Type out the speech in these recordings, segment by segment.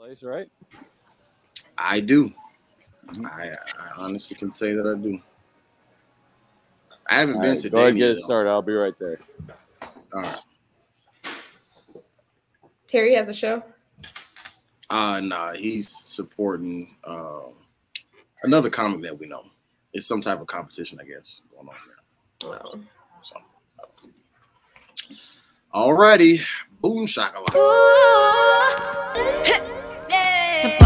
place, right? I do. I, I honestly can say that I do. I haven't All been right, to go ahead get it started. I'll be right there. All right. Terry has a show. Uh nah, he's supporting um another comic that we know. It's some type of competition, I guess, going on there. Well, So. Alrighty. Boom shakalaka.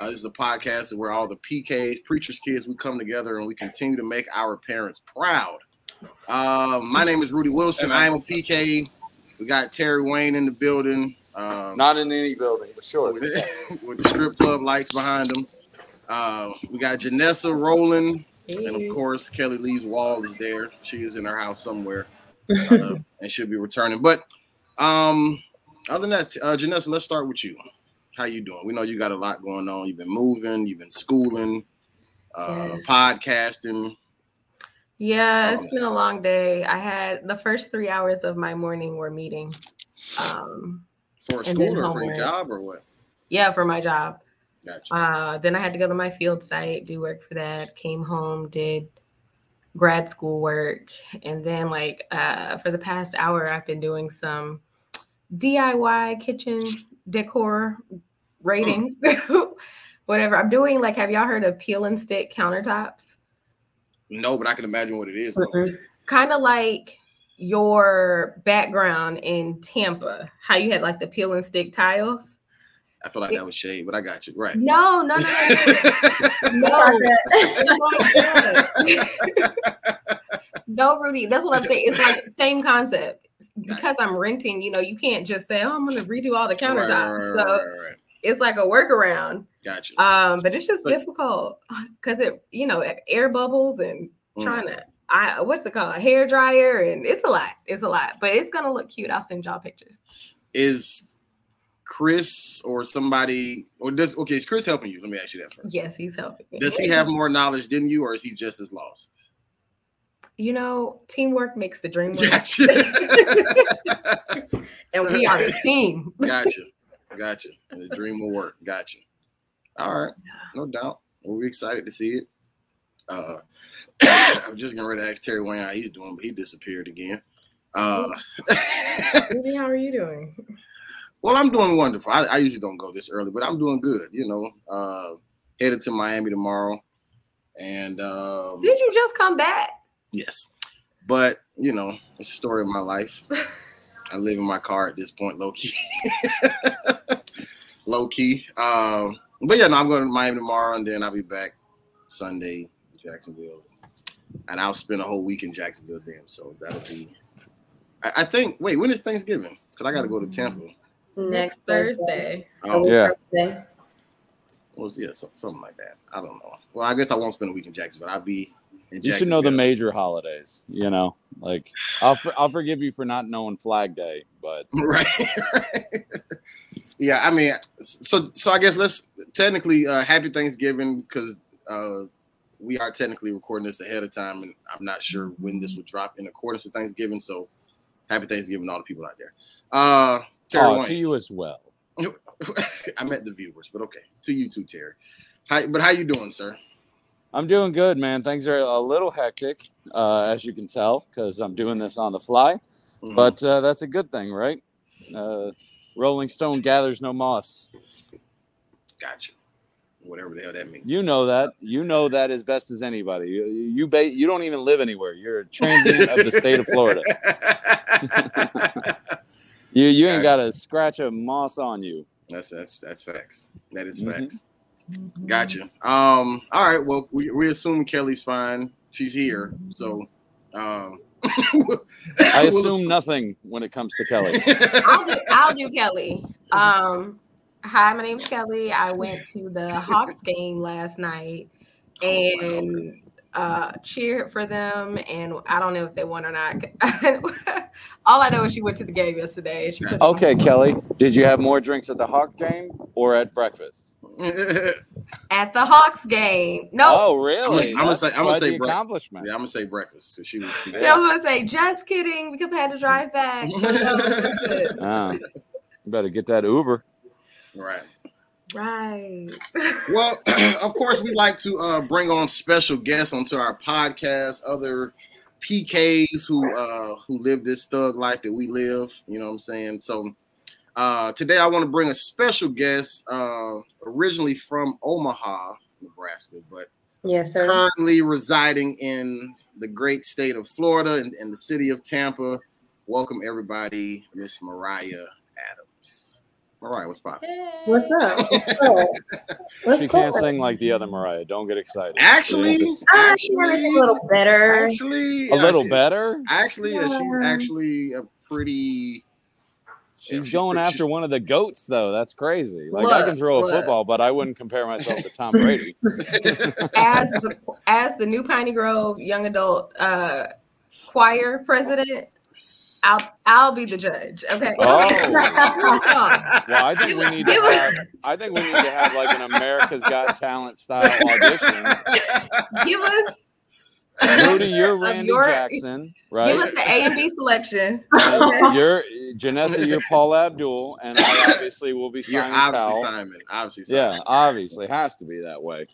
Uh, this is a podcast where all the PKs, preachers' kids, we come together and we continue to make our parents proud. Uh, my name is Rudy Wilson. I am a PK. We got Terry Wayne in the building. Um, Not in any building, for sure. with, with the strip club lights behind them. Uh, we got Janessa rolling, and of course, Kelly Lee's wall is there. She is in her house somewhere uh, and should be returning. But um, other than that, uh, Janessa, let's start with you. How you doing? We know you got a lot going on. You've been moving, you've been schooling, uh, Yes. podcasting. yeah, it's been a long day. I had the first three hours of my morning were meeting. Um, For school or for your homework. job or what? yeah, for my job. Gotcha. Uh, then I had to go to my field site, do work for that. Came home, did grad school work, and then like uh, for the past hour, I've been doing some DIY kitchen decor rating, mm. whatever. I'm doing like, have y'all heard of peel and stick countertops? no, but I can imagine what it is. though. Kind of like your background in Tampa, how you had like the peel and stick tiles. I feel like that was shade, but I got you. Right. No, no, no, no, no. no. no, Rudy, that's what I'm saying. It's like same concept. Because I'm renting, you know, you can't just say, "Oh, I'm going to redo all the countertops." right, so right, right, right. it's like a workaround. Gotcha. Um, but it's just But- difficult because it, you know, air bubbles and Mm. trying to, I what's it called, hair dryer, and it's a lot. It's a lot, but it's gonna look cute. I'll send y'all pictures. is Chris or somebody or does okay, is Chris helping you? Let me ask you that first. Yes, he's helping. me. Does he have more knowledge than you or is he just as lost? You know, teamwork makes the dream work, Gotcha. and we are a team. gotcha. Gotcha. And the dream will work. Gotcha. All right. No doubt. We'll be excited to see it. Uh I'm just getting ready to ask Terry Wayne how he's doing, but he disappeared again. Uh Ruby, how are you doing? well, I'm doing wonderful. I, I usually don't go this early, but I'm doing good, you know. Uh headed to Miami tomorrow. And um Did you just come back? Yes. But, you know, it's a story of my life. I live in my car at this point, low key. low key. Um, but yeah, no, I'm going to Miami tomorrow and then I'll be back Sunday in Jacksonville. And I'll spend a whole week in Jacksonville then. So that'll be I, I think wait, when is Thanksgiving? Because I gotta go to Tampa. Next Thursday. Oh, Yeah. Thursday. well, yeah, so, something like that. I don't know. Well, I guess I won't spend a week in Jacksonville. But I'll be in You should know the major holidays. You know, like I'll for, I'll forgive you for not knowing Flag Day, but right yeah i mean so so i guess let's technically uh happy thanksgiving because uh we are technically recording this ahead of time and i'm not sure when this will drop in accordance with thanksgiving so happy thanksgiving to all the people out there uh terry oh, Wayne. to you as well. i met the viewers but okay to you too terry Hi, but how you doing sir I'm doing good, man. Things are a little hectic, uh, as you can tell, because I'm doing this on the fly. Mhm. But uh, that's a good thing, right? Uh, Rolling Stone gathers no moss. gotcha whatever the hell that means You know that. You know that as best as anybody. You you, ba- you don't even live anywhere. You're a transient of the state of Florida. You you ain't got a scratch of moss on you. That's that's that's facts. That is Mhm. facts. Gotcha. Um. All right. Well, we we assume Kelly's fine. She's here. So, um. I assume nothing when it comes to Kelly. I'll do, I'll do Kelly. Um, hi, my name's Kelly. I went to the Hawks game last night, and uh cheered for them and I don't know if they won or not. All I know is she went to the game yesterday. and She put Okay, Kelly, did you have more drinks at the Hawk game or at breakfast? at the Hawks game. No, Oh, really? I'm gonna say- I'm gonna quite say the break- accomplishment. yeah, I'm gonna say breakfast. So she was. She, I was gonna say just kidding because I had to drive back. But no, breakfast. You better get that Uber. right. Right. Well, of course, we like to uh, bring on special guests onto our podcast, other PKs who uh, who live this thug life that we live. You know what I'm saying? So uh, today, I want to bring a special guest, uh, originally from Omaha, Nebraska, but Yes, sir. currently residing in the great state of Florida and, and the city of Tampa. Welcome everybody, Miss Mariah Adams. Mariah, what's poppin'? What's up? What's up? What's She can't going sing like the other Mariah. Don't get excited. Actually, Just- Ah, she wanted a little better. Actually, a little she- better. Actually, yeah, she's actually a pretty. She's she's going pretty- after one of the goats, though. That's crazy. Like I can throw a football, but I wouldn't compare myself to Tom Brady. As the as the new Piney Grove young adult uh choir president, I'll I'll be the judge. Okay. Oh. Well, I think we need to have. I think we need to have like an America's Got Talent style audition. Give us Rudy, you're Randy your- Jackson, give us an A and B selection. And You're Janessa, you're Paula Abdul, and I obviously will be You're Simon obviously Cowell. Simon. Obviously, Yeah, obviously has to be that way.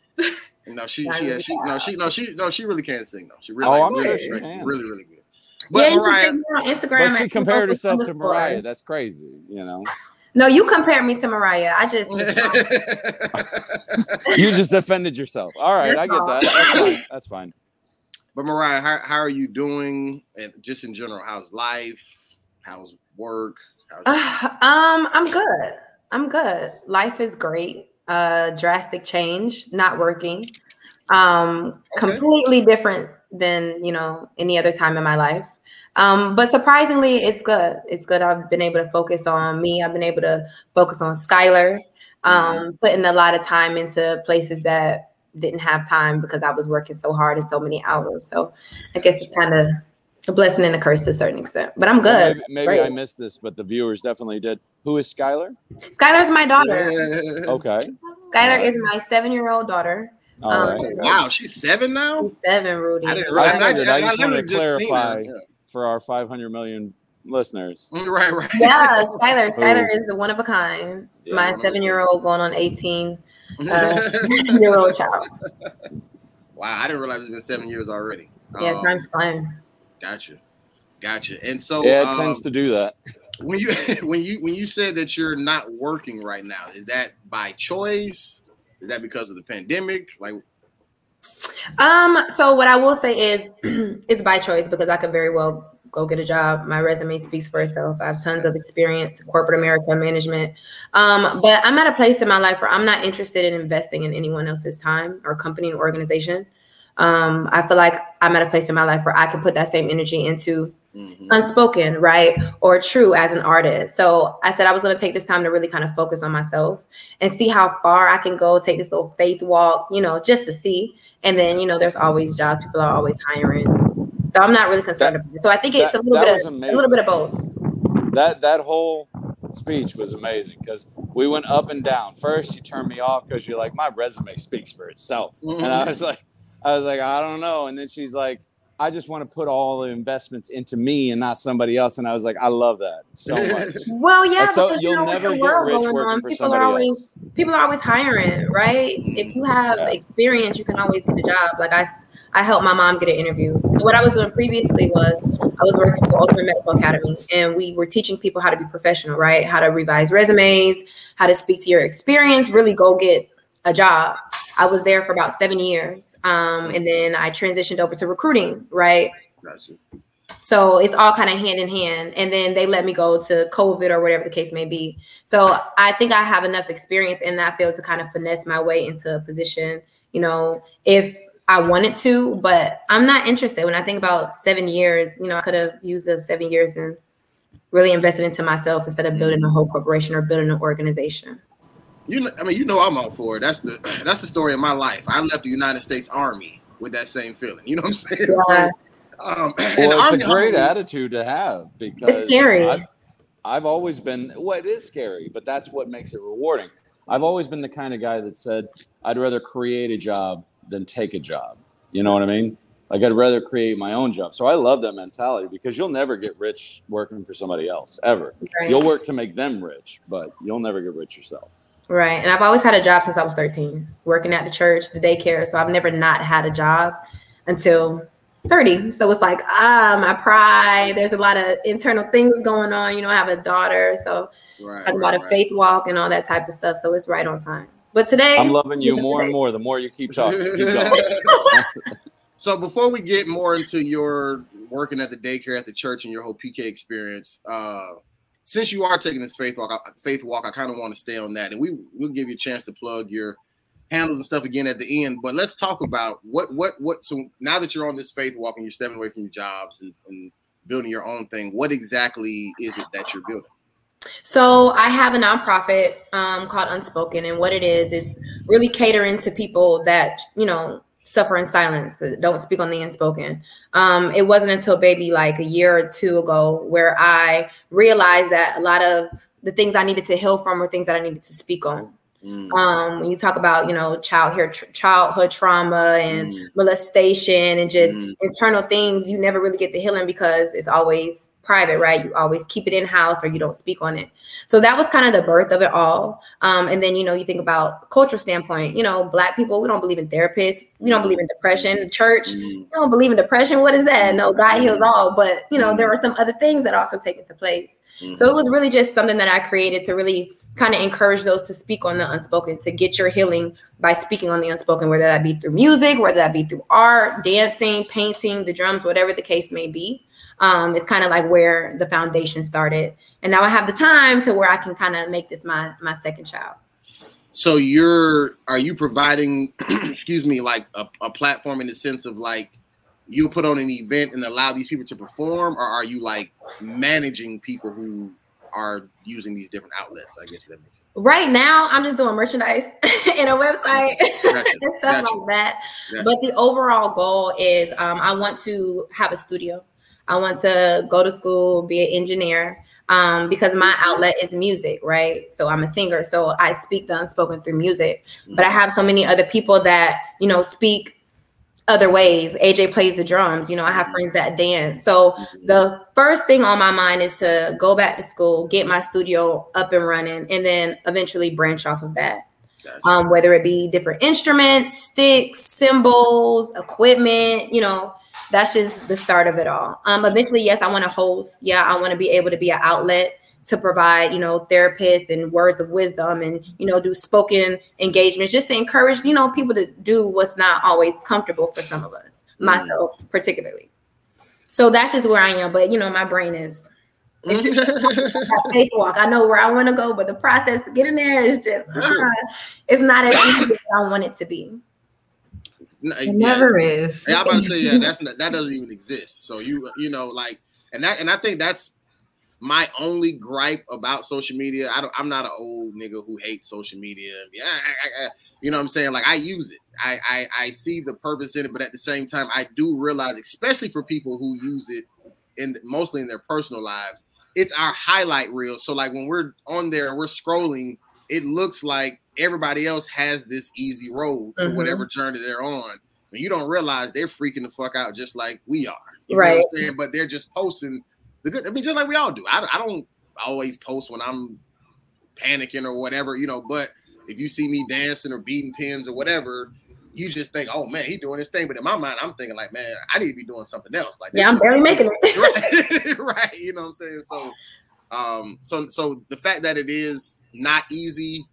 No, she, she, yeah, she, no, she, no, she, no, she really can't sing though. She really, Oh, I'm really, sure she really, can. really, really good. Yeah, But you Mariah, can check me out on Instagram. But she compared Knuckles herself to. Mariah. That's crazy, you know. No, you compared me to Mariah. I just You just defended yourself. All right, That's I get all. that. That's fine. That's fine. but Mariah, how, how are you doing? And just in general, how's life? How's work? How's Uh, um, I'm good. I'm good. Life is great. Uh, drastic change, not working. Um, Okay. completely different than you know any other time in my life. Um, but surprisingly, it's good. It's good. I've been able to focus on me. I've been able to focus on Skylar. Um, putting a lot of time into places that didn't have time because I was working so hard and so many hours. So I guess it's kind of a blessing and a curse to a certain extent. But I'm good. Maybe, maybe I missed this, but the viewers definitely did. Who is Skylar? Skylar's my daughter. Okay. Skylar is my seven-year-old daughter. All Um, right. Wow, she's seven now. She's seven, Rudy. I didn't I realize. figured. I just literally wanted to just seen her. clarify. For our 500 million listeners. Yeah. Right, right. Yeah, Skylar. Skylar is one of a kind. Yeah, my one of a seven-year-old going on 18 uh, year old child. wow, I didn't realize it's been seven years already. Yeah, Um, time's flying. Gotcha, gotcha. And so, yeah, it um, tends to do that. when you when you when you said that you're not working right now, is that by choice? Is that because of the pandemic? Like, Um, so what I will say is it's by choice because I could very well go get a job. My resume speaks for itself. I have tons of experience, corporate America management. Um, but I'm at a place in my life where I'm not interested in investing in anyone else's time or company or organization. Um, I feel like I'm at a place in my life where I can put that same energy into mhm. unspoken, right? Or true as an artist. So I said I was going to take this time to really kind of focus on myself and see how far I can go, take this little faith walk, you know, just to see. And then, you know, there's always jobs, people are always hiring. So I'm not really concerned about it. So I think it's that- a little bit of, a little bit of both. That that whole speech was amazing because we went up and down. First, you turned me off because you're like, my resume speaks for itself, and I was like, I was like, I don't know. And then she's like, I just want to put all the investments into me and not somebody else. And I was like, I love that so much. Well, yeah, so because you'll you know, never the get world rich going working on, for people are somebody always else. people are always hiring, right? If you have Yeah. experience, you can always get a job. Like I, I helped my mom get an interview. So what I was doing previously was I was working for Ultimate Medical Academy, and we were teaching people how to be professional, right? How to revise resumes, how to speak to your experience, really go get a job. I was there for about seven years, um, and then I transitioned over to recruiting, right? Gotcha. So it's all kind of hand in hand. And then they let me go to COVID or whatever the case may be. So I think I have enough experience in that field to kind of finesse my way into a position, you know, if I wanted to, but I'm not interested. When I think about seven years, you know, I could have used those seven years and really invested into myself instead of building a whole corporation or building an organization. You know, I mean, you know, I'm all for it. That's the that's the story of my life. I left the United States Army with that same feeling. You know what I'm saying? Yeah. So, um, and Well, it's Army a great Army- attitude to have because it's scary. I've, I've always been. Well, it is scary, but that's what makes it rewarding. I've always been the kind of guy that said I'd rather create a job than take a job. You know what I mean? Like I'd rather create my own job. So I love that mentality because you'll never get rich working for somebody else ever. Right. You'll work to make them rich, but you'll never get rich yourself. Right. And I've always had a job since I was 13, working at the church, the daycare. So I've never not had a job until 30. So it's like, ah, my pride. There's a lot of internal things going on. You know, I have a daughter. So Right, talking right, about a right. faith walk and all that type of stuff. So it's right on time. But today, I'm loving you more and more the more you keep talking. Keep going. So before we get more into your working at the daycare at the church and your whole PK experience, uh, since you are taking this faith walk, I- faith walk, I kind of want to stay on that, and we we'll give you a chance to plug your handles and stuff again at the end. But let's talk about what what what. So now that you're on this faith walk and you're stepping away from your jobs and, and building your own thing, what exactly is it that you're building? So I have a nonprofit um, called Unspoken, and what it is, it's really catering to people that you know suffer in silence, that don't speak on the unspoken. Um, it wasn't until maybe like a year or two ago where I realized that a lot of the things I needed to heal from were things that I needed to speak on. Mm, Um, when you talk about you know child childhood childhood trauma and Mm. molestation and just Mm. internal things, you never really get the healing because it's always private, right? You always keep it in house or you don't speak on it. So that was kind of the birth of it all. Um, and then you know you think about cultural standpoint. You know, black people we don't believe in therapists. We don't believe in depression. The church mm, we don't believe in depression. What is that? No, God heals all. But you know there are some other things that also take into place. mm. So it was really just something that I created to really kind of encourage those to speak on the unspoken, to get your healing by speaking on the unspoken, whether that be through music, whether that be through art, dancing, painting, the drums, whatever the case may be. Um, it's kind of like where the foundation started. And now I have the time to where I can kind of make this my my second child. So you're are you providing excuse me like a, a platform in the sense of like you put on an event and allow these people to perform or are you like managing people who are using these different outlets? I guess that makes sense. Right now, I'm just doing merchandise and a website Gotcha, and stuff gotcha, like that. gotcha. But the overall goal is um, I want to have a studio. I want to go to school, be an engineer, um, because my outlet is music, right? So I'm a singer, so I speak the unspoken through music. But I have so many other people that you know speak other ways. AJ plays the drums. You know, I have friends that dance. So the first thing on my mind is to go back to school, get my studio up and running, and then eventually branch off of that. Um, whether it be different instruments, sticks, cymbals, equipment, you know, that's just the start of it all. Um, eventually, yes, I want to host. Yeah, I want to be able to be an outlet to provide, you know, therapists and words of wisdom and, you know, do spoken engagements just to encourage, you know, people to do what's not always comfortable for some of us, Mm. myself particularly. So that's just where I am. But, you know, my brain is that faith walk. I know where I want to go, but the process to get in there is just uh, it's not as easy as I want it to be. It yeah, never is. Yeah, I'm about to say yeah, that's not, that doesn't even exist. So you you know like and that and I think that's my only gripe about social media. I don't, I'm not an old nigga who hates social media. Yeah, I, I, I- you know what I'm saying. Like I use it. I, I I see the purpose in it, but at the same time, I do realize, especially for people who use it in mostly in their personal lives, it's our highlight reel. So like when we're on there and we're scrolling, it looks like everybody else has this easy road to Mhm. whatever journey they're on. But you don't realize they're freaking the fuck out just like we are. You know what Right. But they're just posting the good. I mean, just like we all do. I, I don't always post when I'm panicking or whatever, you know. But if you see me dancing or beating pins or whatever, you just think, "Oh man, he doing this thing." But in my mind, I'm thinking like, "Man, I need to be doing something else." Like, Yeah, I'm barely making it. right, right. You know what I'm saying? So, um, so so the fact that it is not easy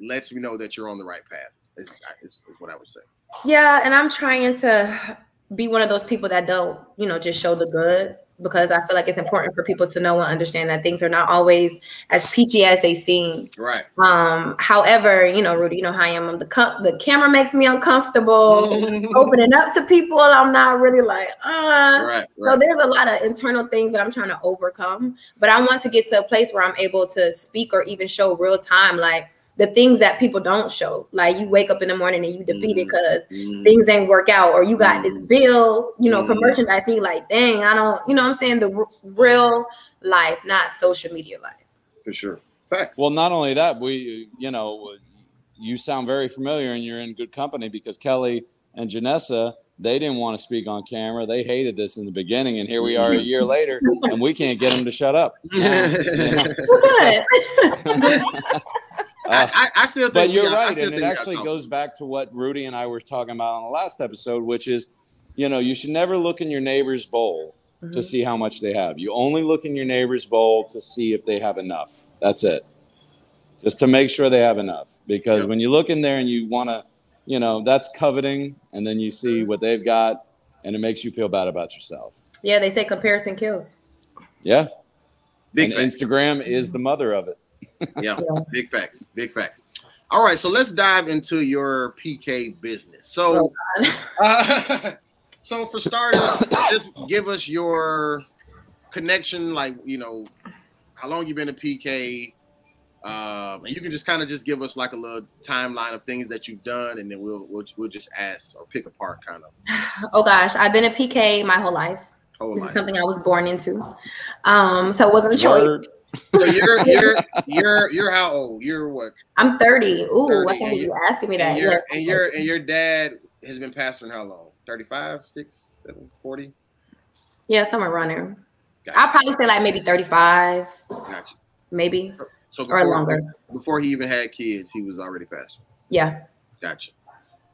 lets me know that you're on the right path. Is, is, is what I would say. Yeah, and I'm trying to be one of those people that don't, you know, just show the good because I feel like it's important for people to know and understand that things are not always as peachy as they seem. Right. Um, however, you know, Rudy, you know how I am. I'm the com- the camera makes me uncomfortable. Opening up to people, I'm not really like, uh. right. So there's a lot of internal things that I'm trying to overcome, but I want to get to a place where I'm able to speak or even show real time, like the things that people don't show. Like you wake up in the morning and you defeated because Mhm. things ain't work out, or you got this Mhm. bill, you know, for Mhm. merchandise, and you like, dang, I don't, you know, what I'm saying the r- real life, not social media life. for sure. Facts. Well, not only that, we, you know, you sound very familiar and you're in good company because Kelly and Janessa, they didn't want to speak on camera. They hated this in the beginning. And here we are a year later and we can't get them to shut up. now, you know? Good. Uh, I, I, I still think. but you're got- I right still and think it actually goes back to what rudy and i were talking about on the last episode which is you know you should never look in your neighbor's bowl to Mhm. see how much they have you only look in your neighbor's bowl to see if they have enough that's it just to make sure they have enough because Yep. when you look in there and you want to you know that's coveting and then you see what they've got and it makes you feel bad about yourself Yeah, they say comparison kills. yeah Big and facts. instagram is the mother of it Yeah, Yeah. big facts. Big facts. All right, so let's dive into your PK business. So, uh, so for starters, just give us your connection. Like, you know, how long you been a PK? Um, and you can just kind of just give us like a little timeline of things that you've done, and then we'll we'll, we'll just ask or pick apart kind of Oh gosh, I've been a PK my whole life. whole This is something I was born into. Um, so it wasn't a choice. Word. So you're you're you're you're how old? You're what? I'm 30. Ooh, 30, I and you- asking me that. And your Yes, and your and your dad has been pastoring how long? 35, 6, 7, 40? yeah, somewhere around there. Gotcha. I'll probably say like maybe 35, Gotcha. maybe. So Or before, longer. before he even had kids, he was already pastoring. Yeah. Gotcha.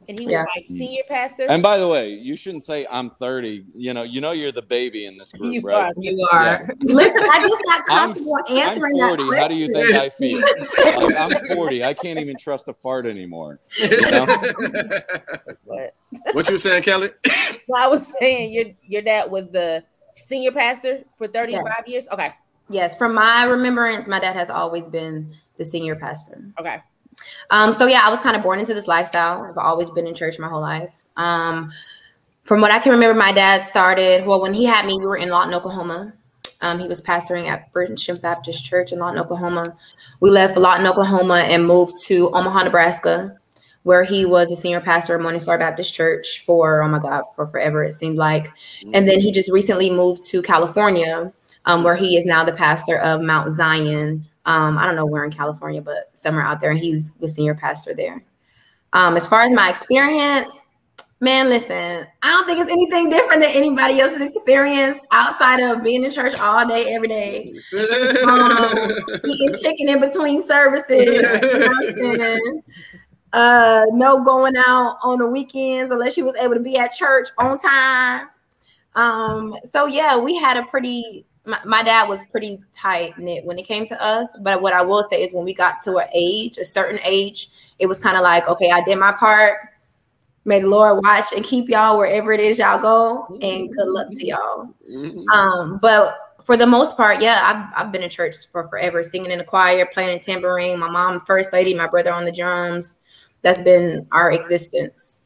And he was Yeah. like senior pastor. And by the way, you shouldn't say I'm 30. You know, you know you're the baby in this group, You right? are. You are. Listen, I just got comfortable I'm, comfortable I'm answering 40. that question. How do you think I feel? Like, I'm 40. I can't even trust a fart anymore. know? But what you were saying, Kelly? well, I was saying your your dad was the senior pastor for 35 Yes. years. Okay. Yes, from my remembrance, my dad has always been the senior pastor. Okay. Um, so yeah, I was kind of born into this lifestyle. I've always been in church my whole life. Um, from what I can remember, my dad started well when he had me. We were in Lawton, Oklahoma. Um, he was pastoring at Friendship Baptist Church in Lawton, Oklahoma. We left Lawton, Oklahoma, and moved to Omaha, Nebraska, where he was a senior pastor at Morning Star Baptist Church for oh my god, for forever it seemed like. And then he just recently moved to California, um, where he is now the pastor of Mount Zion. Um, I don't know where in California, but somewhere out there, and he's the senior pastor there. Um, as far as my experience, man, listen, I don't think it's anything different than anybody else's experience outside of being in church all day, every day, um, eating chicken in between services. you know what I'm saying? uh no going out on the weekends unless you was able to be at church on time um so yeah we had a pretty my, my dad was pretty tight knit when it came to us but what i will say is when we got to an age a certain age it was kind of like okay i did my part may the lord watch and keep y'all wherever it is y'all go and good luck to y'all Mhm. um, but for the most part, yeah, I've, I've been in church for forever, singing in the choir, playing a tambourine. My mom, first lady, my brother on the drums. That's been our existence.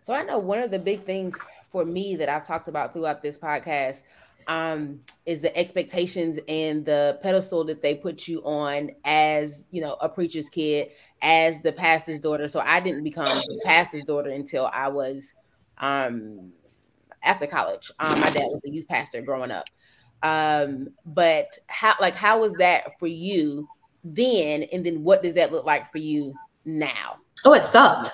So I know one of the big things for me that I've talked about throughout this podcast um, is the expectations and the pedestal that they put you on as you know a preacher's kid, as the pastor's daughter. So I didn't become the pastor's daughter until I was um, after college. Um, my dad was a youth pastor growing up. Um, but how like how was that for you then, and then what does that look like for you now? Oh, it sucked.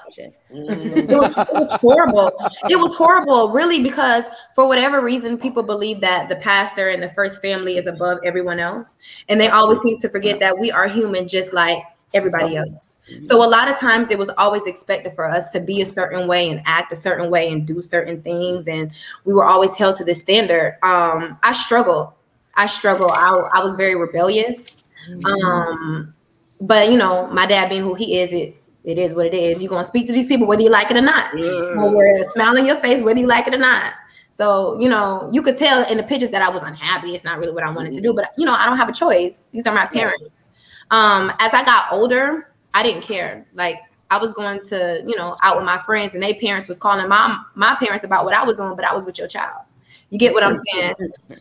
Mhm. It was, it was horrible. It was horrible, really, because for whatever reason, people believe that the pastor and the first family is above everyone else. And they always seem to forget that we are human just like everybody else. So a lot of times it was always expected for us to be a certain way and act a certain way and do certain things. And we were always held to this standard. Um, I struggled. I struggled. I, I was very rebellious. Um, but you know, my dad being who he is, it it is what it is. You're gonna speak to these people whether you like it or not. Or wear a smile on your face whether you like it or not. So, you know, you could tell in the pictures that I was unhappy. It's not really what I wanted to do, but you know, I don't have a choice. These are my parents. Um, as I got older, I didn't care. Like I was going to, you know, out with my friends and their parents was calling my my parents about what I was doing, but I was with your child. You get what I'm saying?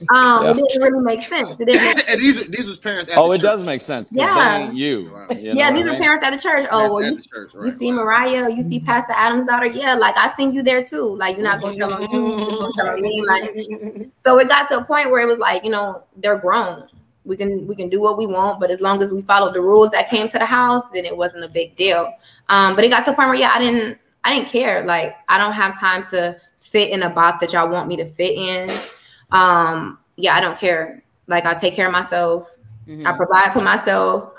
Um, Yeah. it didn't really make sense. It didn't make and these these was parents. At Oh, the it church. does make sense Yeah. they ain't you. Wow. you know yeah, what these I are mean? parents at the church. Oh, well, you, the church, you see right. Mariah, you see Pastor Adams' daughter. Yeah, like I seen you there too. Like you're not gonna tell on you, gonna tell on me. Like so, it got to a point where it was like, you know, they're grown. We can we can do what we want, but as long as we followed the rules that came to the house, then it wasn't a big deal. Um, but it got to a point where yeah, I didn't I didn't care. Like I don't have time to fit in a box that y'all want me to fit in. Um, yeah, I don't care. Like I take care of myself. Mhm. I provide for myself.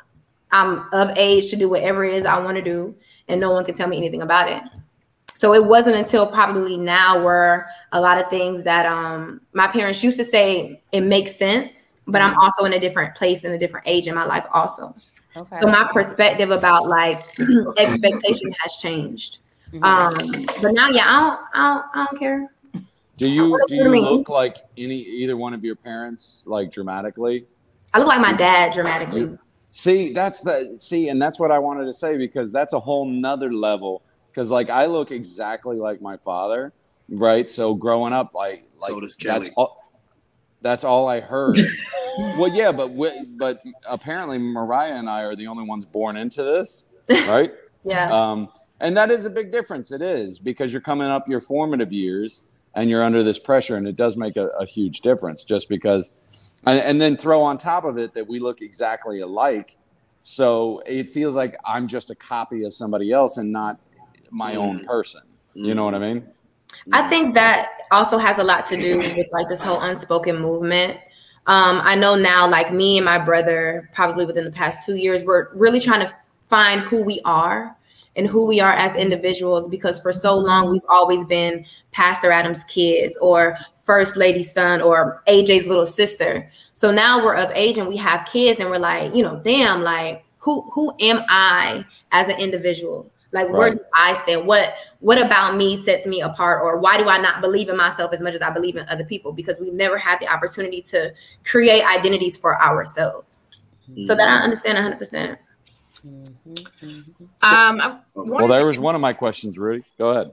I'm of age to do whatever it is I want to do, and no one can tell me anything about it. So it wasn't until probably now where a lot of things that um my parents used to say it makes sense, but I'm also in a different place in a different age in my life also. Okay. So my perspective about like expectation has changed. Mhm. Um, but now yeah, I don't, I don't, I don't care. Do you do do you you look like any either one of your parents like dramatically? I look like my dad dramatically. See, that's the see, and that's what I wanted to say because that's a whole nother level. Because like I look exactly like my father, right? So growing up, like like So that's all. That's all I heard. well, yeah, but we, but apparently Mariah and I are the only ones born into this, right? Yeah. um, and that is a big difference. It is because you're coming up your formative years and you're under this pressure, and it does make a, a huge difference. Just because, and, and then throw on top of it that we look exactly alike, so it feels like I'm just a copy of somebody else and not my own person. You know what I mean? I think that also has a lot to do with like this whole unspoken movement. Um, I know now, like me and my brother, probably within the past two years, we're really trying to find who we are and who we are as individuals because for so long we've always been Pastor Adams' kids or First Lady's son or AJ's little sister. So now we're of age and we have kids and we're like, you know, damn, like who who am I as an individual? Like where Right. do I stand? What what about me sets me apart? Or why do I not believe in myself as much as I believe in other people? Because we've never had the opportunity to create identities for ourselves. So that I mm. understand 100 percent. Um, I Well, Well, wanted there to- was one of my questions, Rudy. Go ahead.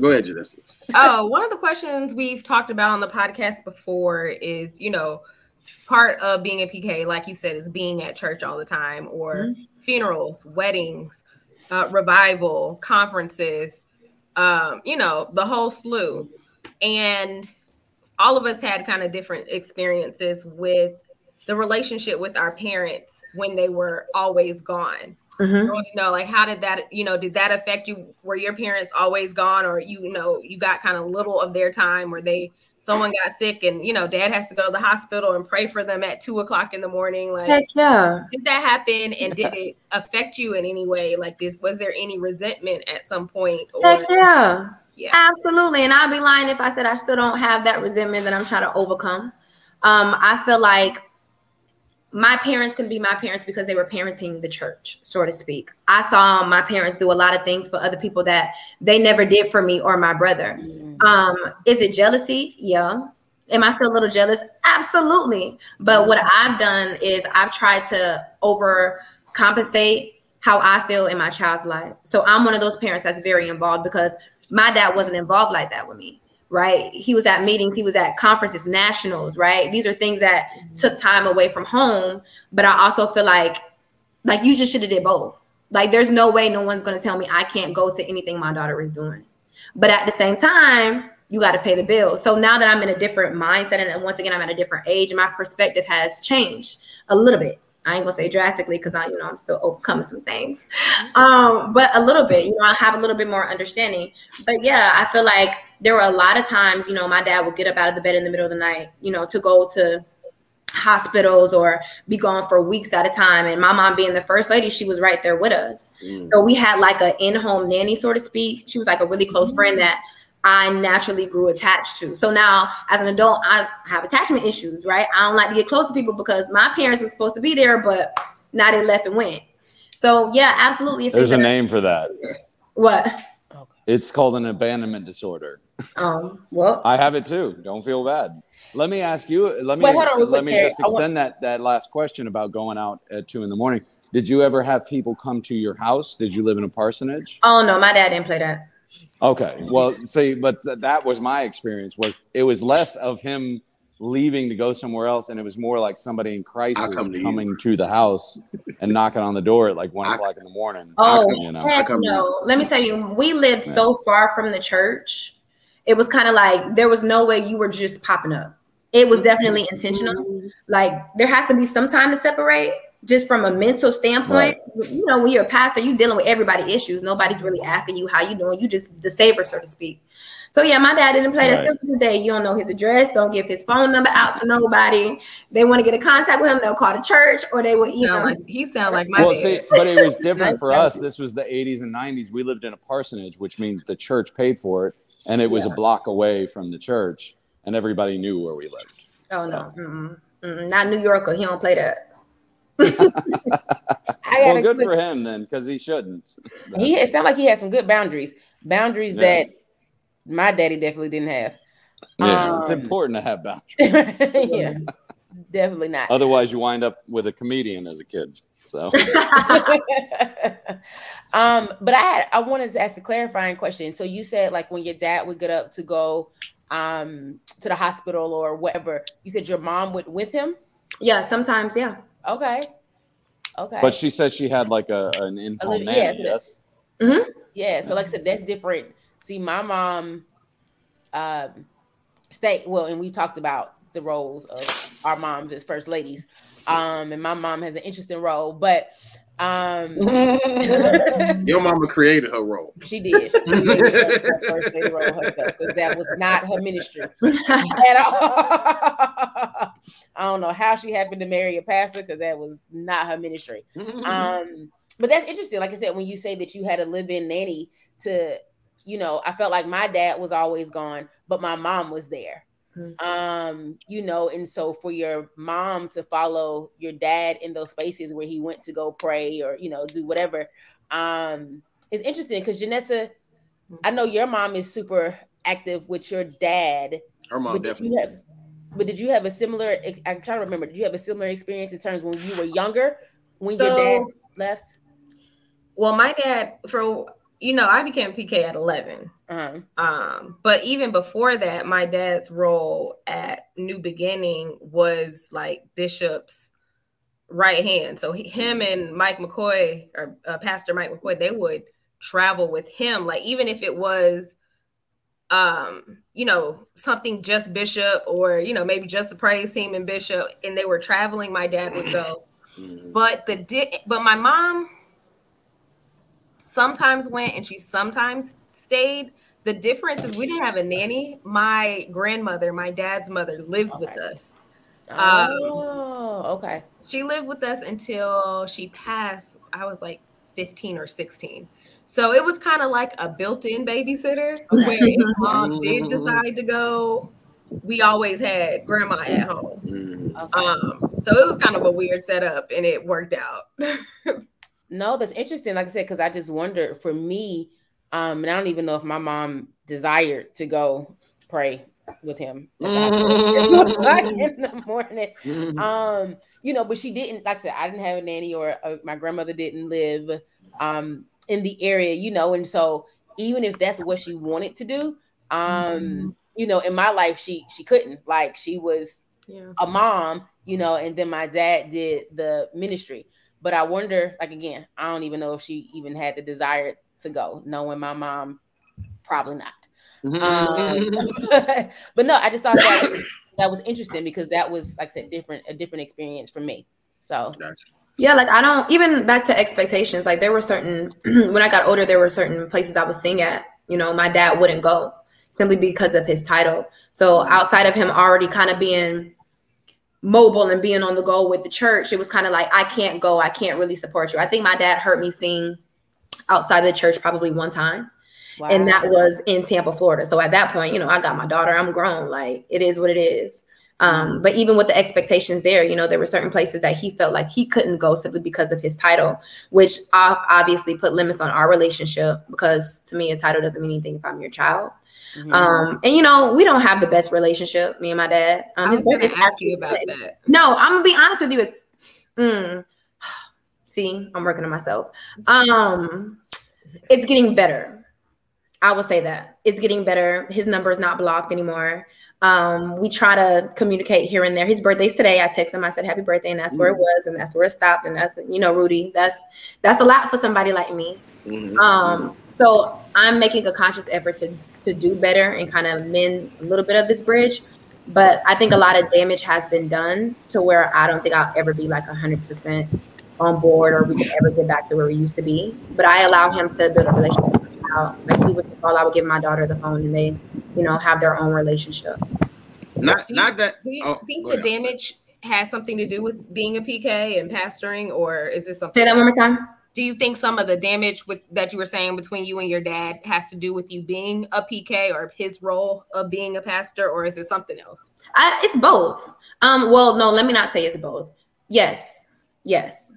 Go ahead, Janessa. oh, one of the questions we've talked about on the podcast before is, you know, part of being a PK, like you said, is being at church all the time or funerals, weddings, uh, revival, conferences, um, you know, the whole slew. And all of us had kind of different experiences with the relationship with our parents when they were always gone. Mhm. Want to know, like, how did that, you know, did that affect you? Were your parents always gone, or you know, you got kind of little of their time, where they someone got sick and you know, dad has to go to the hospital and pray for them at two o'clock in the morning? Like, Heck yeah. did that happen, and did it affect you in any way? Like, did, was there any resentment at some point? Or Heck yeah. yeah, Absolutely. And I'd be lying if I said I still don't have that resentment that I'm trying to overcome. Um, I feel like my parents can be my parents because they were parenting the church, so to speak. I saw my parents do a lot of things for other people that they never did for me or my brother. Um, is it jealousy? Yeah. Am I still a little jealous? Absolutely. But what I've done is I've tried to overcompensate how I feel in my child's life. So I'm one of those parents that's very involved because my dad wasn't involved like that with me, right? He was at meetings, he was at conferences, nationals, right? These are things that took time away from home. But I also feel like, like you just should have did both. Like there's no way no one's gonna tell me I can't go to anything my daughter is doing. But at the same time, you got to pay the bill. So now that I'm in a different mindset, and once again I'm at a different age, my perspective has changed a little bit. I ain't gonna say drastically because I, you know, I'm still overcoming some things, um, but a little bit. You know, I have a little bit more understanding. But yeah, I feel like there were a lot of times, you know, my dad would get up out of the bed in the middle of the night, you know, to go to hospitals or be gone for weeks at a time. And my mom being the first lady, she was right there with us. Mm. So we had like an in-home nanny, so to speak. She was like a really close friend that I naturally grew attached to. So now as an adult, I have attachment issues, right? I don't like to get close to people because my parents were supposed to be there, but now they left and went. So yeah, absolutely. It's There's a name for that. What? It's called an abandonment disorder. Um, well, I have it too. Don't feel bad. Let me ask you. Let me Wait, hold on let me Terry. just I want- extend that that last question about going out at two in the morning. Did you ever have people come to your house? Did you live in a parsonage? oh no, my dad didn't play that. Okay. Well, see, but th- that was my experience. Was it was less of him leaving to go somewhere else, and it was more like somebody in crisis come to you. coming to the house and knocking on the door at like one I- o'clock in the morning. Oh, you know. heck no. Let me tell you, we lived so far from the church. It was kind of like there was no way you were just popping up. It was definitely intentional. Mm-hmm. Like there has to be some time to separate, just from a mental standpoint. You know, when you're a pastor, you're dealing with everybody issues. Nobody's really asking you how you doing. You just the saver, so to speak. So yeah, my dad didn't play that Right. since the day. You don't know his address. Don't give his phone number out to nobody. They want to get in contact with him. They'll call the church or they will Sound email. like, he sound like my Well, dad. see, but it was different for us. This was the 80s and 90s. We lived in a parsonage, which means the church paid for it, and it was a block away from the church, and everybody knew where we lived. Oh So- no, Mm-mm. Mm-mm. not New Yorker. He don't play that. I Well, good quick- for him then, because he shouldn't. He it sounded like he had some good boundaries, boundaries Yeah. that my daddy definitely didn't have. Yeah, it's Um, important to have boundaries. yeah, definitely not. Otherwise, you wind up with a comedian as a kid. So, um, but I had I wanted to ask a clarifying question. So you said like when your dad would get up to go um to the hospital or whatever, you said your mom would with him. Yeah, sometimes, yeah. Okay. Okay. but she said she had like a an in-home living- nanny. yes, it Yes. Yeah, so like I said, that's different. See, my mom, um, stay well, and we talked about the roles of our moms as first ladies. Um, and my mom has an interesting role, but um, Your mama created her role. she did. She did first lady role herself because that was not her ministry at all. I don't know how she happened to marry a pastor because that was not her ministry. Um, but that's interesting. Like I said, when you say that you had a live-in nanny to, you know, I felt like my dad was always gone, but my mom was there. Mhm. Um, you know, and so for your mom to follow your dad in those spaces where he went to go pray or you know do whatever, um, is interesting because Janessa, I know your mom is super active with your dad, Her mom but did definitely. you have but did you have a similar i'm trying to remember did you have a similar experience in terms when you were younger when your dad left Well, my dad, for you know, I became PK at 11. uh-huh. Um, but even before that, my dad's role at New Beginning was like Bishop's right hand. So he, him and Mike McCoy or uh, Pastor Mike McCoy, they would travel with him. Like even if it was, um, you know, something just Bishop or you know maybe just the praise team and Bishop, and they were traveling, my dad would go. Mhm. But the di- but my mom sometimes went and she sometimes stayed. The difference is we didn't have a nanny. My grandmother, my dad's mother, lived with Okay. us. Um, oh okay She lived with us until she passed. I was like 15 or 16. So it was kind of like a built-in babysitter where mom did decide to go, we always had grandma at home. Mhm. okay Um, so it was kind of a weird setup and it worked out. no that's interesting like i said because i just wondered for me um and i don't even know if my mom desired to go pray with him at the hospital. It's one o'clock in the morning Mhm. um you know but she didn't like i said i didn't have a nanny or uh my grandmother didn't live um in the area you know and so even if that's what she wanted to do um you know in my life she she couldn't like she was Yeah. a mom you know and then my dad did the ministry but i wonder like again i don't even know if she even had the desire to go knowing my mom probably not um, but no, I just thought that was, that was interesting because that was, like I said, different a different experience for me. So Gotcha. Yeah, like I don't even back to expectations. Like there were certain when I got older, there were certain places I was sing at. You know, my dad wouldn't go simply because of his title. So outside of him already kind of being mobile and being on the go with the church, it was kind of like I can't go. I can't really support you. I think my dad heard me sing outside the church probably one time and that was in Tampa, Florida. So at that point, you know, I got my daughter. I'm grown. Like it is what it is. Um, but even with the expectations there, you know, there were certain places that he felt like he couldn't go simply because of his title, which obviously put limits on our relationship. Because to me, a title doesn't mean anything if I'm your child. Mhm. Um, and you know, we don't have the best relationship, me and my dad. Um, I was going to ask you about today. that. No, I'm gonna be honest with you. It's mm, see, I'm working on myself. Um, it's getting better. I will say that it's getting better. His number is not blocked anymore. Um, we try to communicate here and there. His birthday's today. I text him. I said happy birthday, and that's where it was, and that's where it stopped. And that's you know, Rudy, that's that's a lot for somebody like me. Mhm. Um, so I'm making a conscious effort to to do better and kind of mend a little bit of this bridge. But I think a lot of damage has been done to where I don't think I'll ever be like hundred percent on board or we can ever get back to where we used to be. But I allow him to build a relationship. now. Like he was all I would give my daughter the phone and they, you know, have their own relationship. Not Do you- not that. Do you oh, think the ahead. damage has something to do with being a PK and pastoring, or is this something? Say that one more time. Do you think some of the damage with that you were saying between you and your dad has to do with you being a PK or his role of being a pastor, or is it something else? I, it's both. Um, well, no, let me not say it's both. Yes, yes,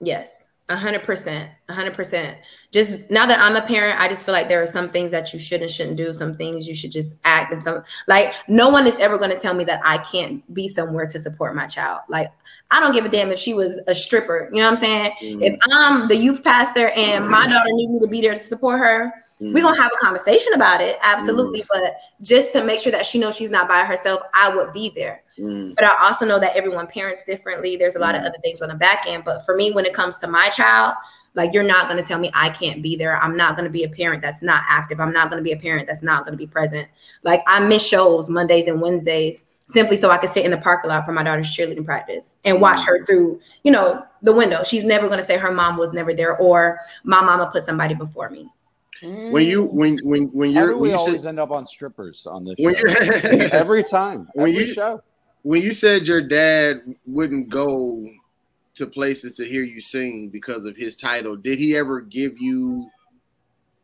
yes. A hundred percent, a hundred percent. Just now that I'm a parent, I just feel like there are some things that you should and shouldn't do. Some things you should just act, and some like no one is ever going to tell me that I can't be somewhere to support my child. Like I don't give a damn if she was a stripper. You know what I'm saying? Mhm. If I'm the youth pastor and my daughter needs me to be there to support her, Mhm. we're gonna have a conversation about it, absolutely. But just to make sure that she knows she's not by herself, I would be there. Mhm. But I also know that everyone parents differently. There's a lot of other things on the back end. But for me, when it comes to my child, like you're not gonna tell me I can't be there. I'm not gonna be a parent that's not active. I'm not gonna be a parent that's not gonna be present. Like I miss shows Mondays and Wednesdays simply so I could sit in the parking lot for my daughter's cheerleading practice and watch her through, you know, the window. She's never gonna say her mom was never there or my mama put somebody before me. When you when when when you're do when we you always said, end up on strippers on this when show? you Every time, When every you- show. When you said your dad wouldn't go to places to hear you sing because of his title, did he ever give you?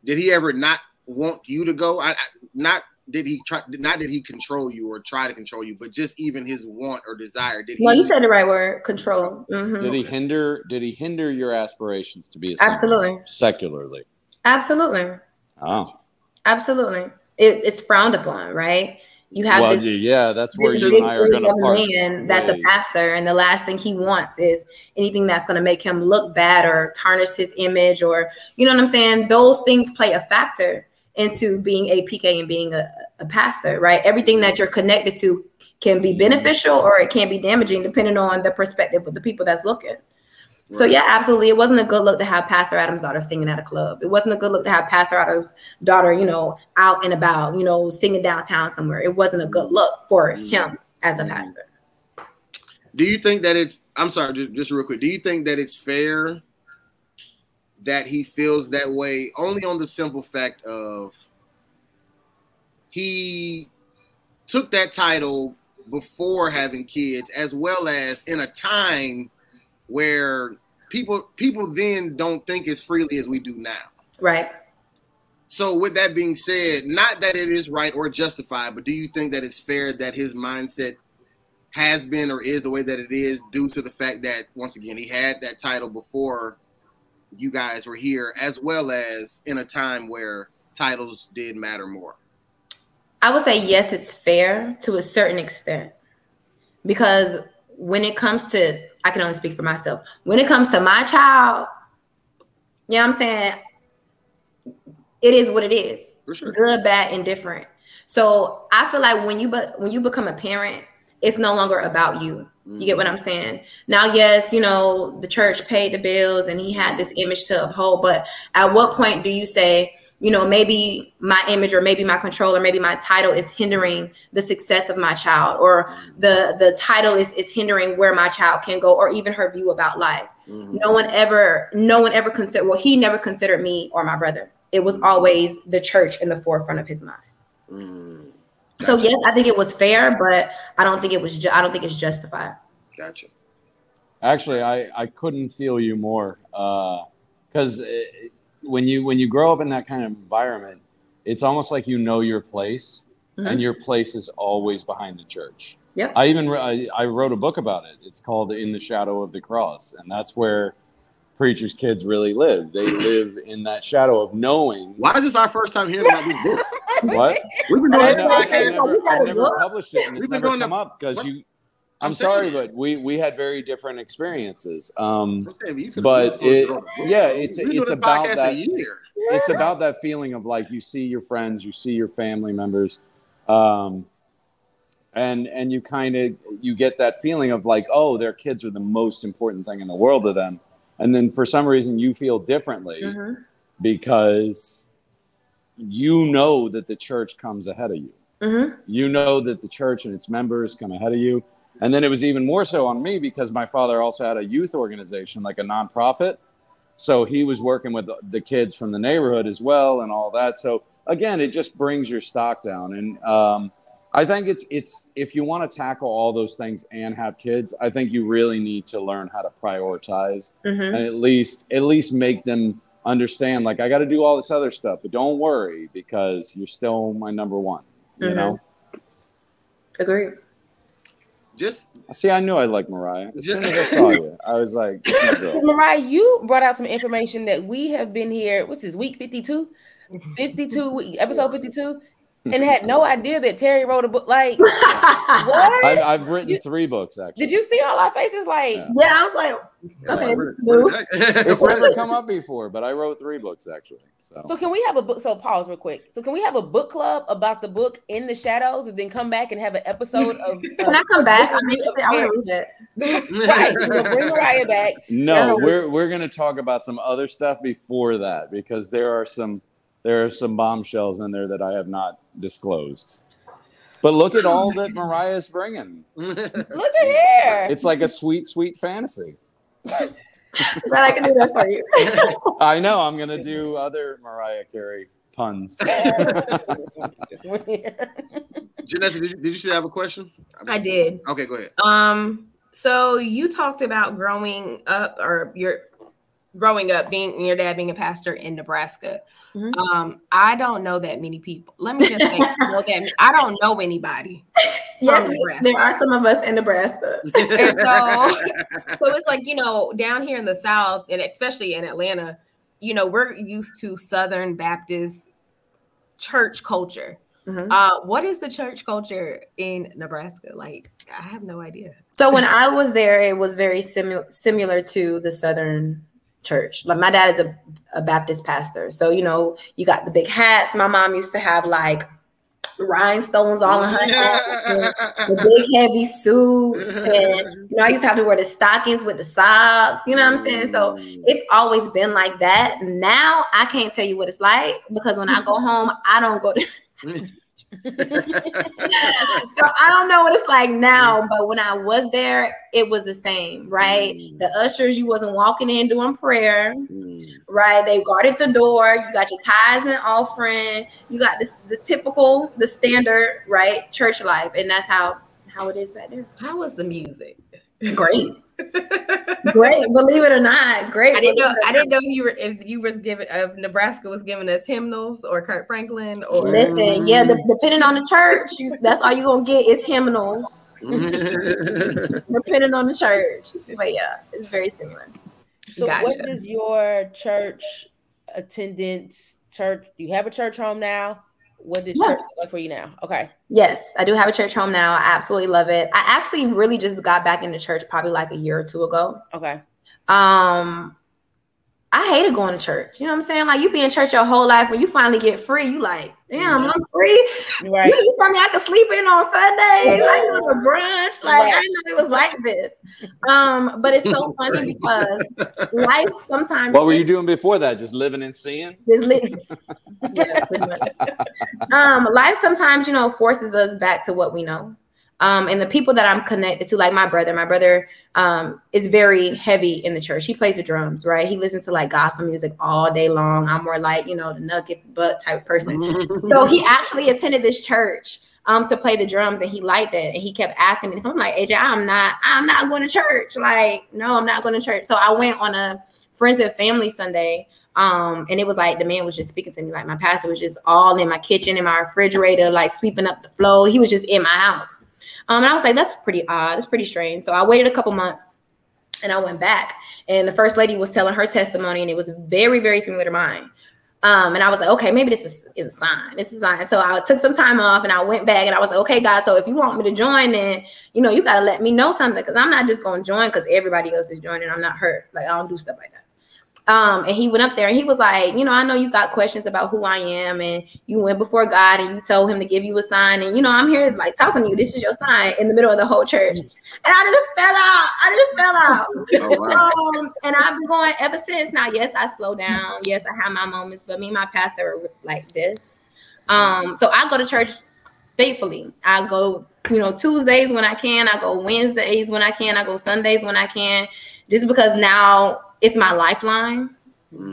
Did he ever not want you to go? I, I not did he try? Not did he control you or try to control you, but just even his want or desire. Did he? No, you said the right word, control. Mhm. Did he hinder? Did he hinder your aspirations to be a singer Absolutely. secularly? Absolutely. Oh, Absolutely. It, it's frowned upon, right? You have well, this, yeah, that's where you big and I are going to man that's a pastor, and the last thing he wants is anything that's going to make him look bad or tarnish his image, or you know what I'm saying. Those things play a factor into being a PK and being a, a pastor, right? Everything that you're connected to can be mm-hmm. beneficial or it can be damaging depending on the perspective of the people that's looking. So yeah, absolutely. It wasn't a good look to have Pastor Adams' daughter singing at a club. It wasn't a good look to have Pastor Adams' daughter, you know, out and about, you know, singing downtown somewhere. It wasn't a good look for him as a mm-hmm. pastor. Do you think that it's? I'm sorry, just, just real quick. Do you think that it's fair that he feels that way only on the simple fact of he took that title before having kids, as well as in a time where people people then don't think as freely as we do now. Right. So, with that being said, not that it is right or justified, but do you think that it's fair that his mindset has been or is the way that it is due to the fact that, once again, he had that title before you guys were here, as well as in a time where titles did matter more? I would say yes, it's fair to a certain extent. Because when it comes to I can only speak for myself. When it comes to my child, you know what I'm saying? It is what it is. Sure. Good, bad, indifferent. So I feel like when you but when you become a parent, it's no longer about you. You get what mm-hmm. I'm saying? Now, yes, you know, the church paid the bills and he had this image to uphold, but at what point do you say, you know, maybe my image or maybe my control or maybe my title is hindering the success of my child or the the title is is hindering where my child can go or even her view about life. Mhm. No one ever no one ever considered well, he never considered me or my brother. It was always the church in the forefront of his mind. Mm. So Gotcha. yes, I think it was fair, but I don't think it was. Ju- I don't think it's justified. Gotcha. Actually, I, I couldn't feel you more Uh, because when you when you grow up in that kind of environment, it's almost like you know your place, Mhm. and your place is always behind the church. Yep. I even re- I, I wrote a book about it. It's called "In the Shadow of the Cross," and that's where preachers' kids really live. They live in that shadow of knowing Why is this our first time hearing about these books? what. We've been doing That's this know, I I, said podcast. so. never, we got I a never published it, and it's We've been never come the- up because you I'm sorry, but we we had very different experiences. Um, I'm saying, but it, doing a book yeah, it's it's about that. It's about that feeling of like you see your friends, you see your family members, um, and and you kind of you get that feeling of like, oh, their kids are the most important thing in the world to them, and then for some reason you feel differently Mhm. because you know that the church comes ahead of you Mhm. you know that the church and its members come ahead of you. And then it was even more so on me because my father also had a youth organization, like a nonprofit. So he was working with the kids from the neighborhood as well and all that. So again, it just brings your stock down. And um, I think it's it's if you want to tackle all those things and have kids, I think you really need to learn how to prioritize Mhm. and at least at least make them understand like I got to do all this other stuff, but don't worry because you're still my number one. You Mhm. know. Agreed. Just See, I knew I liked Mariah. As soon as I saw you, I was like, this is my girl. Mariah, you brought out some information that we have been here. What's this week 52? 52 week- episode 52 and had no idea that Terry wrote a book. Like, what? I've, I've written You- three books actually. Did you see all our faces? Like, Yeah. Yeah, I was like, okay, Where- this is new. where- It's never come up before, but I wrote three books actually. So so can we have a book? So pause real quick. So can we have a book club about the book In the Shadows and then come back and have an episode of? Can I come back? I'm Book review interested. of I want to read it. right. We'll bring Mariah back. no, we're we're gonna talk about some other stuff before that because there are some there are some bombshells in there that I have not disclosed. But look at all that Mariah's bringing. Look at here. It's like a sweet, sweet fantasy. Glad I can do that for you. I know I'm gonna do other Mariah Carey puns. This one here. Janessa, did you, did you still have a question? I did. Okay, go ahead. Um, so you talked about growing up or your growing up being your dad being a pastor in Nebraska. Mhm. Um, I don't know that many people. Let me just say, I don't know that I don't know anybody. yes, From we- Nebraska. there are some of us in Nebraska. And so, so it's like you know, down here in the South, and especially in Atlanta, you know, we're used to Southern Baptist church culture. Mhm. Uh, what is the church culture in Nebraska? Like, I have no idea. So when I was there, it was very similar similar to the Southern church. Like my dad is a, a Baptist pastor, so you know you got the big hats. My mom used to have like rhinestones all in her hair, the big heavy suits, and you know I used to have to wear the stockings with the socks. You know what I'm saying? So mm. it's always been like that. Now I can't tell you what it's like because when I go home, I don't go to. so I don't know what it's like now, but when I was there, it was the same, right? Mm. The ushers, you wasn't walking in doing prayer, Mm. right? They guarded the door. You got your tithes and offering. You got this the typical, the standard, right? Church life, and that's how how it is back there. How was the music? Great, great. Believe it or not, great. I didn't know. Believe it or I didn't know if you were if you was giving if Nebraska was giving us hymnals or Kirk Franklin or Listen, yeah, de- depending on the church, you, that's all you're gonna get is hymnals, mm-hmm. depending on the church. But yeah, it's very similar. So, what does your church attendance? Church? Do you have a church home now? What did Yeah. church look like for you now? Okay. Yes, I do have a church home now. I absolutely love it. I actually really just got back into church probably like a year or two ago. Okay. Um, I hated going to church. You know what I'm saying? Like you be in church your whole life. When you finally get free, you like, damn, I'm free. Right. You, you tell me I could sleep in on Sundays. I can go to brunch. Like I Right. didn't know it was like this. Um, but it's so funny because life sometimes What were you doing before that? Just living and seeing? is lit. Yeah, um, life sometimes, you know, forces us back to what we know. Um, and the people that I'm connected to, like my brother, my brother um, is very heavy in the church. He plays the drums, right? He listens to like gospel music all day long. I'm more like, you know, the nugget butt type person. So he actually attended this church um to play the drums and he liked it and he kept asking me. I'm like, AJ, I'm not, I'm not going to church. Like, no, I'm not going to church. So I went on a friends and family Sunday. Um, and it was like the man was just speaking to me. Like my pastor was just all in my kitchen, in my refrigerator, like sweeping up the floor. He was just in my house. Um, and I was like, that's pretty odd. It's pretty strange. So I waited a couple months and I went back. And the first lady was telling her testimony, and it was very, very similar to mine. Um, and I was like, okay, maybe this is, is a sign. This is a sign. So I took some time off and I went back and I was like, okay, guys, so if you want me to join, then you know, you gotta let me know something because I'm not just gonna join because everybody else is joining. I'm not hurt. Like I don't do stuff like that. Um, and he went up there and he was like, you know, I know you got questions about who I am, and you went before God and you told him to give you a sign, and you know, I'm here like talking to you. This is your sign in the middle of the whole church, and I just fell out. I just fell out. Oh, wow. um, and I've been going ever since. Now, yes, I slow down. Yes, I have my moments, but me and my pastor are like this. Um, so I go to church faithfully. I go, you know, Tuesdays when I can. I go Wednesdays when I can. I go Sundays when I can. Just because now it's my lifeline,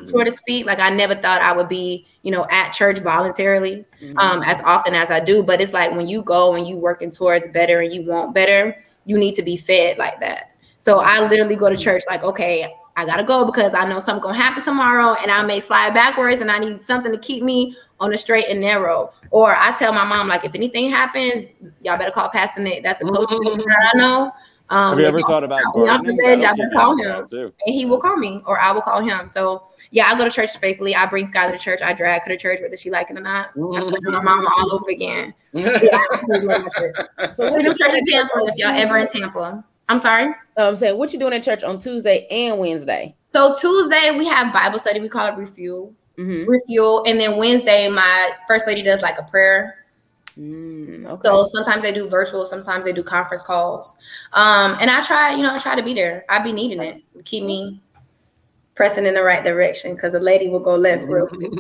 so to speak. Like I never thought I would be, you know, at church voluntarily um, as often as I do. But it's like when you go and you working towards better and you want better, you need to be fed like that. So I literally go to church like, okay, I gotta go because I know something gonna happen tomorrow, and I may slide backwards, and I need something to keep me on the straight and narrow. Or I tell my mom like, if anything happens, y'all better call Pastor Nick. That's supposed to be that I know. Um, Have you ever thought about got me off the gardening? bed, y'all That'll call him and he will call me or I will call him. So yeah, I go to church faithfully. I bring Skylar to church. I drag her to church whether she like it or not. I put my mama all over again. Yeah, I absolutely love my church. So we do church in Tampa if y'all ever in Tampa. I'm sorry. I'm saying, what you doing at church on Tuesday and Wednesday? So Tuesday we have Bible study. We call it refuel. Mm-hmm. Refuel. And then Wednesday, my first lady does like a prayer. Mm, okay. So sometimes they do virtual, sometimes they do conference calls. Um, and I try, you know, I try to be there. I be needing it keep me pressing in the right direction because a lady will go left real quick.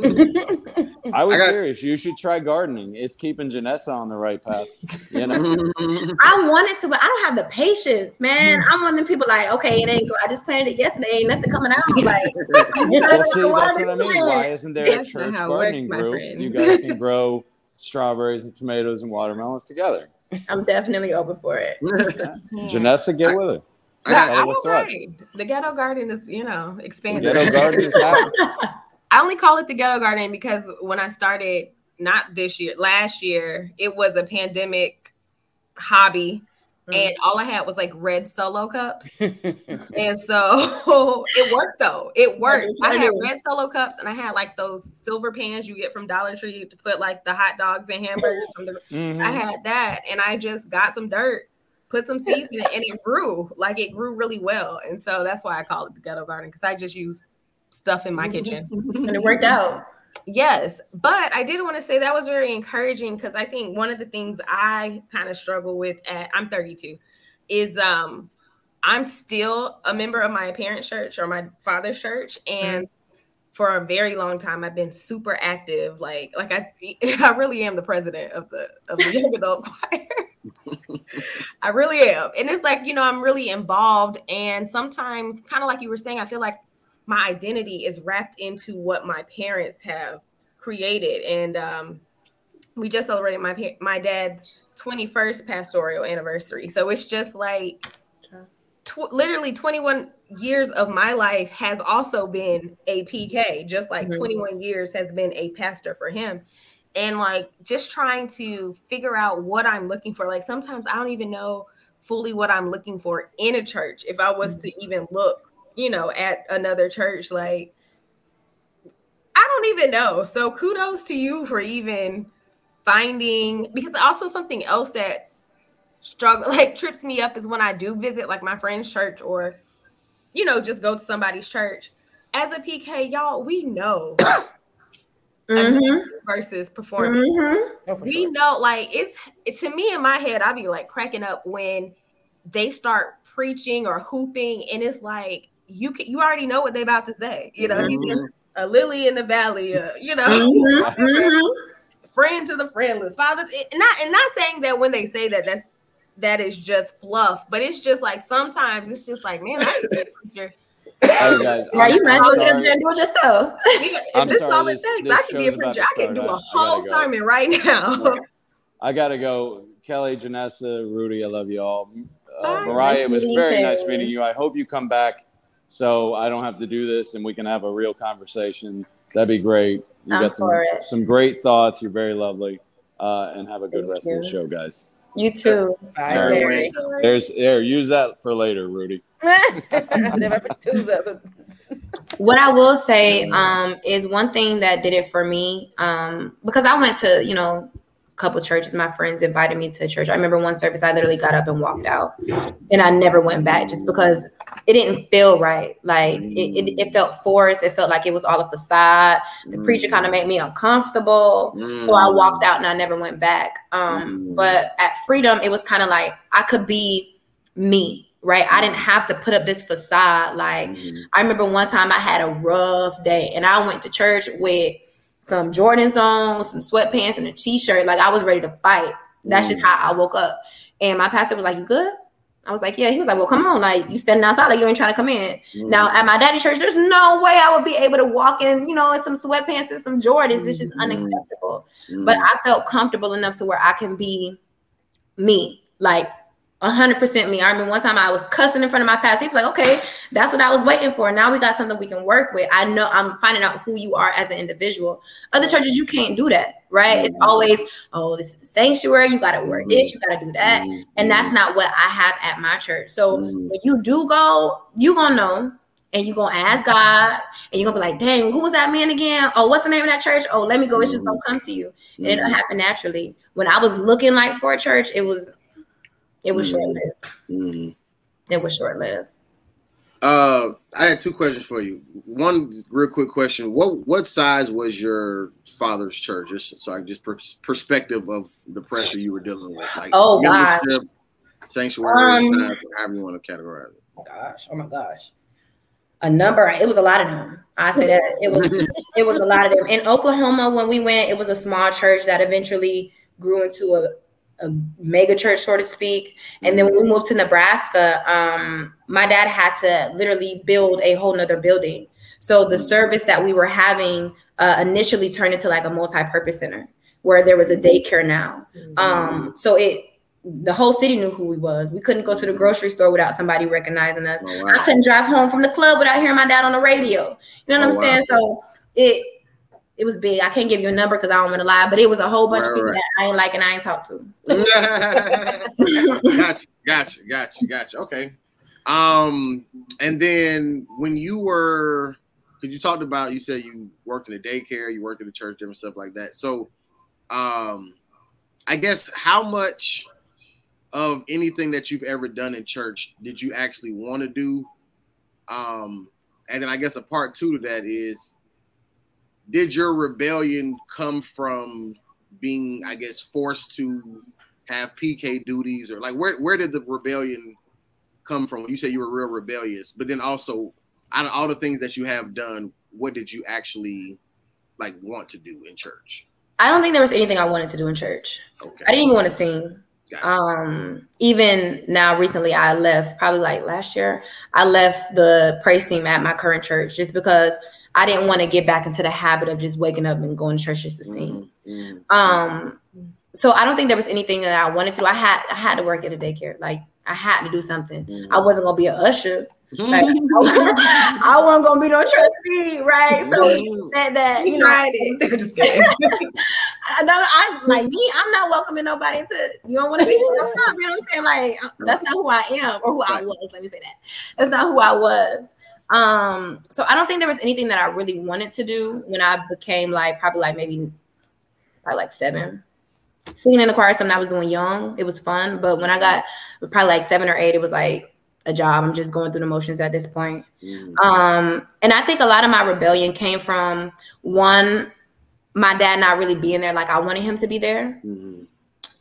I was I got- serious. You should try gardening. It's keeping Janessa on the right path. You know, I wanted to, but I don't have the patience, man. I'm one of them people like, okay, it ain't. Go- I just planted it yesterday. Ain't nothing coming out. Like, well, see, that's what I mean. Why isn't there a That's church how it works, gardening group? friend. You guys can grow strawberries and tomatoes and watermelons together. I'm definitely open for it. Janessa, get with it. I got- Tell her I'm what's up. The ghetto garden is, you know, expanded. Ghetto garden is happening. I only call it the ghetto garden because when I started, not this year, last year, it was a pandemic hobby. And all I had was like red solo cups. And so it worked though. It worked. I had red solo cups and I had like those silver pans you get from Dollar Tree to put like the hot dogs and hamburgers from the Mhm. I had that and I just got some dirt, put some seeds in it, and it grew. Like it grew really well. And so that's why I call it the ghetto garden because I just use stuff in my kitchen. and it worked out. Yes, but I did want to say that was very encouraging because I think one of the things I kind of struggle with at I'm 32 is um I'm still a member of my parents' church or my father's church and for a very long time I've been super active like like I I really am the president of the of the young adult choir. I really am. And it's like, you know, I'm really involved and sometimes kind of like you were saying I feel like my identity is wrapped into what my parents have created. And um we just celebrated my pa- my dad's 21st pastoral anniversary. So it's just like tw- literally 21 years of my life has also been a pk just like Mhm. 21 years has been a pastor for him. And like just trying to figure out what i'm looking for. Like sometimes i don't even know fully what i'm looking for in a church. If i was to even look you know, at another church. Like, I don't even know. So kudos to you for even finding because also something else that struggle like trips me up is when I do visit like my friend's church or you know just go to somebody's church. As a PK, y'all, we know Mhm, versus performing. mhm. Oh, we sure. know like it's to me in my head i'd be like cracking up when they start preaching or whooping and it's like you can you already know what they're about to say you know he's Mhm. a lily in the valley uh, you know Mhm, mhm. friend to the friendless father and not and not saying that when they say that that that is just fluff but it's just like sometimes it's just like man I can be a. Hey guys, Yeah, you I'm- might as well get up there and do it yourself. Yeah, I'm this sorry, all it this- takes. this I can be a show's about preacher. I can do start. a I- I gotta whole go. sermon right now. I gotta go. Kelly, Janessa, Rudy, I love you all. Uh, Mariah, Nice it was very too. nice meeting you. I hope you come back so I don't have to do this and we can have a real conversation. That'd be great. You I'm got some, some great thoughts. You're very lovely. Uh, and have a good Thank rest of the show, guys. You too. Bye, All right. Jerry. There's there. Use that for later, Rudy. Never put twos up. what I will say um, is one thing that did it for me um, because I went to you know a couple churches. My friends invited me to a church. I remember one service I literally got up and walked out, and I never went back just because it didn't feel right. Like it, it, it felt forced. It felt like it was all a facade. The mm. preacher kind of made me uncomfortable, so I mm. walked out and I never went back. Um, mm. but at Freedom, it was kind of like I could be me right? I didn't have to put up this facade. Like I remember one time I had a rough day and I went to church with some Jordans on, some sweatpants and a t-shirt. Like I was ready to fight. That's just mm. how I woke up. And my pastor was like, You good? I was like, Yeah. He was like, Well, come on, like you standing outside, like you ain't trying to come in. Mm. Now at my daddy church, there's no way I would be able to walk in, you know, in some sweatpants and some Jordans. It's just mm-hmm. unacceptable. Mm. But I felt comfortable enough to where I can be me. Like hundred percent me. I remember one time I was cussing in front of my pastor. He was like, "Okay, that's what I was waiting for. Now we got something we can work with. I know I'm finding out who you are as an individual. Other churches, you can't do that, right? It's mm-hmm. always, oh, this is the sanctuary. You got to wear this. You mm-hmm. got to do that, and that's mm-hmm. not what I have at my church. So when you do go, you gonna know. And you're gonna ask God, and you're gonna be like, dang, who was that man again? Oh, what's the name of that church? Oh, let me go. It's just gonna come to you. And it'll happen naturally. When I was looking like for a church, it was it was short lived. Mm-hmm. It was short lived. Uh, I had two questions for you. One real quick question: What what size was your father's church? Just so I just per- perspective of the pressure you were dealing with. Like Oh, gosh. sanctuary, Um, size, however you want to categorize it. Gosh, oh my gosh. A number, it was a lot of them. I say that it was it was a lot of them. In Oklahoma, when we went, it was a small church that eventually grew into a, a mega church, so to speak. And then when we moved to Nebraska, um, my dad had to literally build a whole nother building. So the service that we were having uh, initially turned into like a multi-purpose center where there was a daycare now. Um, so it the whole city knew who we was. We couldn't go to the grocery store without somebody recognizing us. Oh, I couldn't drive home from the club without hearing my dad on the radio. You know what Oh, I'm wow. saying? So it it was big. I can't give you a number because I don't want to lie, but it was a whole bunch of people right. that I ain't like and I ain't talked to. gotcha, gotcha, gotcha, gotcha. Okay. Um, and then when you were, because you talked about, you said you worked in a daycare, you worked in a church, different stuff like that. So, um, I guess how much of anything that you've ever done in church did you actually want to do? Um, and then I guess a part two to that is, did your rebellion come from being, I guess, forced to have PK duties or like where where did the rebellion come from? You say you were real rebellious, but then also out of all the things that you have done, what did you actually like want to do in church? I don't think there was anything I wanted to do in church. Okay. I didn't even want to sing. Gotcha. Um, even now, recently, I left probably like last year. I left the praise team at my current church just because I didn't want to get back into the habit of just waking up and going to church just to sing. Mhm, mhm. Um, so I don't think there was anything that I wanted to. I had I had to work at a daycare. Like I had to do something. Mhm. I wasn't gonna be an usher. Like, I wasn't gonna be no trustee, right? So that that you know, just kidding. I know I like me. I'm not welcoming nobody to. You don't want to be. You know what I'm saying? Like uh, that's not who I am or who I was. Let me say that. That's not who I was. Um. So I don't think there was anything that I really wanted to do when I became like probably like maybe probably like seven. Singing in the choir something I was doing young. It was fun, but when I got probably like seven or eight, it was like a job. I'm just going through the motions at this point. Mhm. Um, and I think a lot of my rebellion came from one, my dad not really being there like I wanted him to be there. Mhm.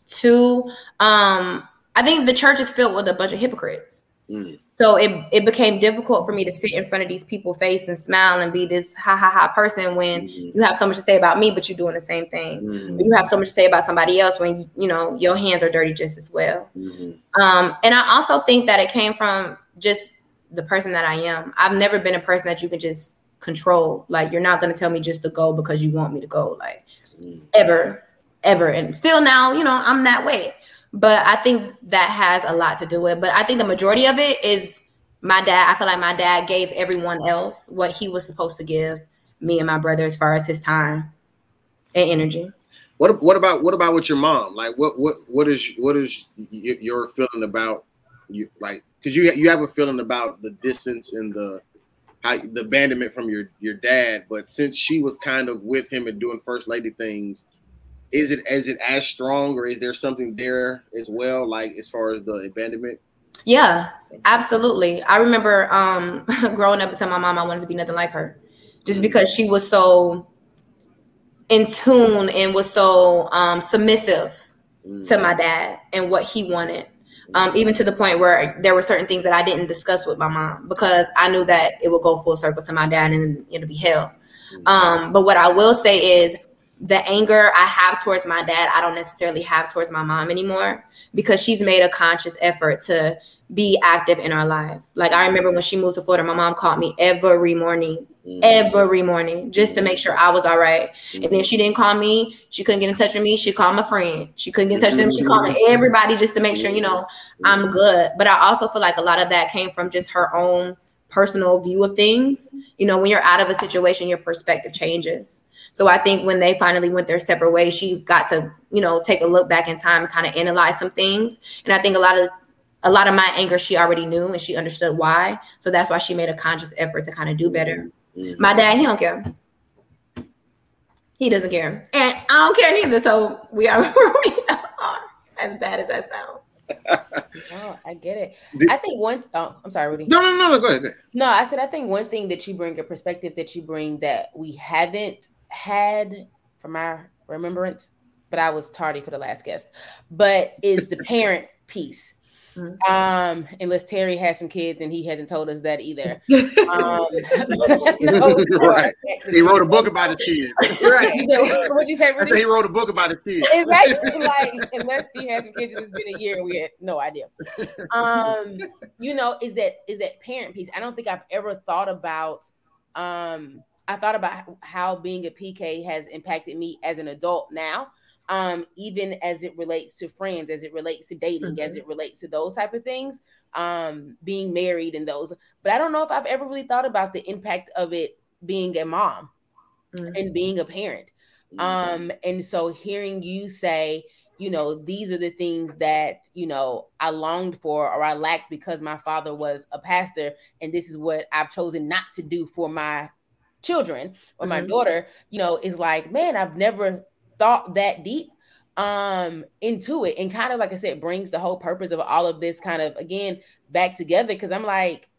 Two, um, I think the church is filled with a bunch of hypocrites. Mhm. So it, it became difficult for me to sit in front of these people's face and smile and be this ha ha ha person when Mhm. you have so much to say about me, but you're doing the same thing. Mhm. You have so much to say about somebody else when you know your hands are dirty just as well. Mhm. Um, and I also think that it came from just the person that I am. I've never been a person that you can just control. Like you're not gonna tell me just to go because you want me to go. Like Mhm. ever, ever. And still now, you know, I'm that way. But I think that has a lot to do with it. But I think the majority of it is my dad. I feel like my dad gave everyone else what he was supposed to give me and my brother as far as his time and energy. What what about what about with your mom? Like what what what is what is your feeling about you like because you you have a feeling about the distance and the how the abandonment from your your dad, but since she was kind of with him and doing first lady things, is it is it as strong or is there something there as well, like as far as the abandonment? Yeah, absolutely. I remember um growing up and telling my mom I wanted to be nothing like her. Just because she was so in tune and was so um submissive to my dad and what he wanted. Um, even to the point where there were certain things that I didn't discuss with my mom because I knew that it would go full circle to my dad and it'll be hell. Um, but what I will say is the anger I have towards my dad, I don't necessarily have towards my mom anymore because she's made a conscious effort to be active in our life. Like I remember when she moved to Florida, my mom called me every morning, mm-hmm. every morning, just to make sure I was all right. And if she didn't call me, she couldn't get in touch with me. She called my friend. She couldn't get in touch with them. She called mm-hmm. everybody just to make sure, you know, mm-hmm. I'm good. But I also feel like a lot of that came from just her own personal view of things. You know, when you're out of a situation, your perspective changes. So I think when they finally went their separate ways, she got to, you know, take a look back in time and kind of analyze some things. And I think a lot of a lot of my anger she already knew and she understood why. So that's why she made a conscious effort to kind of do better. Mm-hmm. My dad, he don't care. He doesn't care. And I don't care neither. So we are where we are. As bad as that sounds. Oh, I get it. Did- I think one. Oh, I'm sorry, Rudy. No, no, no, no. Go ahead. No, I said I think one thing that you bring a perspective that you bring that we haven't had from our remembrance, but I was tardy for the last guest, but is the parent piece. Mhm. Um, unless Terry has some kids and he hasn't told us that either. Um, no, Right. He wrote a book about his kids. Right. So, what'd you say, I said he wrote a book about his kids. exactly like unless he has some kids and it's been a year we had no idea um you know is that is that parent piece i don't think i've ever thought about um i thought about how being a pk has impacted me as an adult now um even as it relates to friends as it relates to dating as it relates to those type of things um being married and those but i don't know if i've ever really thought about the impact of it being a mom Mhm. and being a parent. Um and so hearing you say you know these are the things that you know i longed for or i lacked because my father was a pastor and this is what i've chosen not to do for my children or my Mhm. daughter you know is like man i've never thought that deep um into it and kind of like i said brings the whole purpose of all of this kind of again back together because i'm like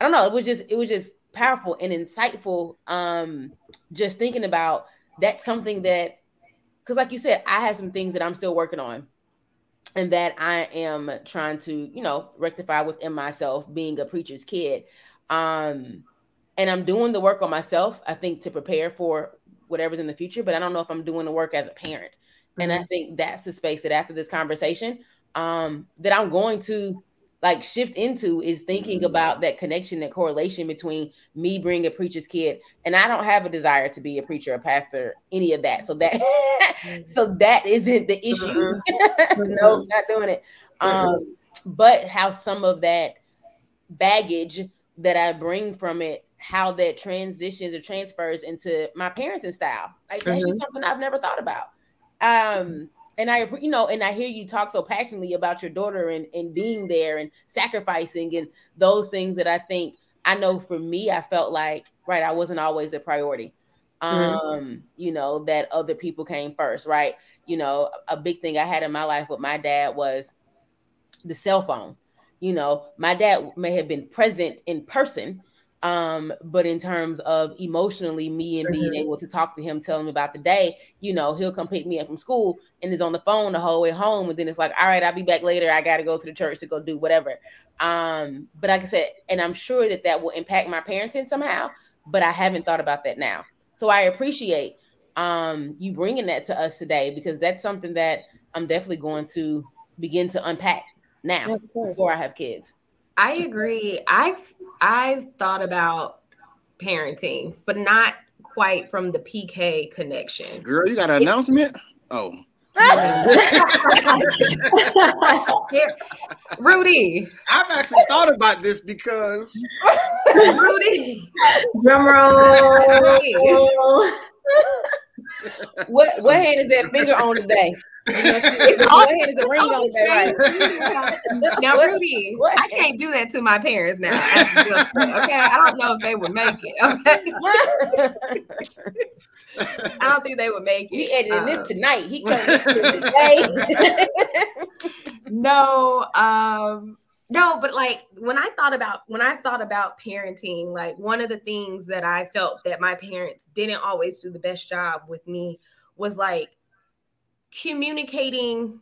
i don't know it was just it was just powerful and insightful um just thinking about that's something that because like you said i have some things that i'm still working on and that i am trying to you know rectify within myself being a preacher's kid um and i'm doing the work on myself i think to prepare for whatever's in the future but i don't know if i'm doing the work as a parent. And i mm-hmm. think that's the space that after this conversation um that i'm going to like shift into is thinking mm-hmm. about that connection and correlation between me being a preacher's kid and i don't have a desire to be a preacher a pastor any of that. So that mm-hmm. so that isn't the issue. No not doing it. Um but how some of that baggage that i bring from it how that transitions or transfers into my parenting style like that's just something i've never thought about um and I, you know, and I hear you talk so passionately about your daughter and, and being there and sacrificing and those things that I think I know for me, I felt like, right, I wasn't always the priority. Um, you know, that other people came first, right? You know, a big thing I had in my life with my dad was the cell phone. You know, my dad may have been present in person, um but in terms of emotionally me and being Mhm. able to talk to him tell him about the day you know he'll come pick me up from school and is on the phone the whole way home and then it's like all right i'll be back later i gotta go to the church to go do whatever um but like i said and i'm sure that that will impact my parenting somehow but i haven't thought about that now so i appreciate um you bringing that to us today because that's something that i'm definitely going to begin to unpack now course. before i have kids I agree. I've I've thought about parenting, but not quite from the PK connection. Girl, you got an announcement? Oh. Yeah. Rudy, I've actually thought about this because Rudy, Drum roll. what what hand is that finger on today All I had is a ring on there, right? now, Rudy, what? I can't do that to my parents now. Okay, I don't know if they would make it. Okay, I don't think they would make it. He editing Uh, this tonight. He today. no um no but like when i thought about when i thought about parenting like one of the things that i felt that my parents didn't always do the best job with me was like communicating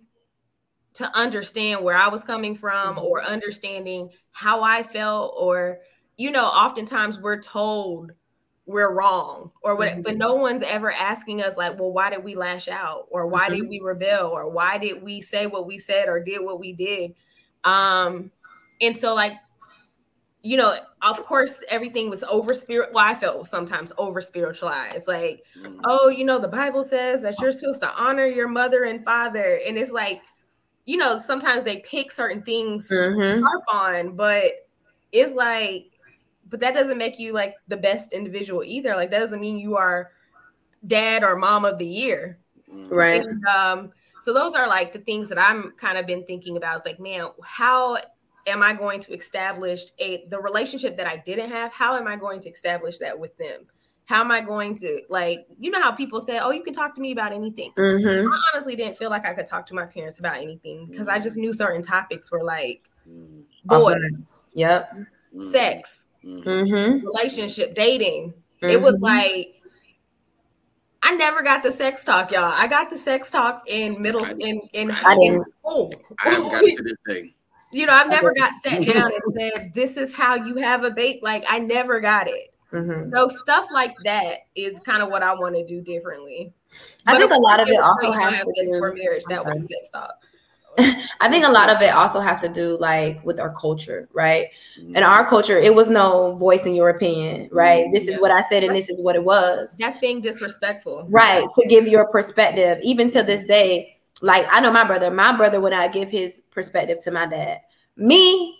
to understand where i was coming from mm-hmm. or understanding how i felt or you know oftentimes we're told we're wrong or what mm-hmm. but no one's ever asking us like well why did we lash out? Or why did mm-hmm. we rebel? Or why did we say what we said or did what we did? Um and so like you know of course everything was over spirit well i felt sometimes over spiritualized like oh you know the bible says that you're supposed to honor your mother and father and it's like you know sometimes they pick certain things Mhm. harp on, but it's like, but that doesn't make you like the best individual either. Like that doesn't mean you are dad or mom of the year. Right. And um, so those are like the things that I'm kind of been thinking about. It's like, man, how am I going to establish a the relationship that I didn't have? How am I going to establish that with them? How am I going to like, you know how people say, Oh, you can talk to me about anything. Mm-hmm. I honestly didn't feel like I could talk to my parents about anything because I just mm. knew certain topics were like mm. boys, Yep. Mm. sex, Mm-hmm. relationship, dating. It was like I never got the sex talk, y'all. I got the sex talk in middle in in, I in school. I haven't got to this day. You know, I've never got sat down and said, "This is how you have a bait." Like I never got it. Mm-hmm. So stuff like that is kind of what I want to do differently. I But think a lot of it also has to do- for marriage. That was Okay. a sex talk. I think a lot of it also has to do like with our culture, right? In our culture, it was no voicing your opinion, right? This is what I said and this is what it was. That's being disrespectful. Right. To give your perspective. Even to this day, like I know my brother, my brother would not give his perspective to my dad. Me,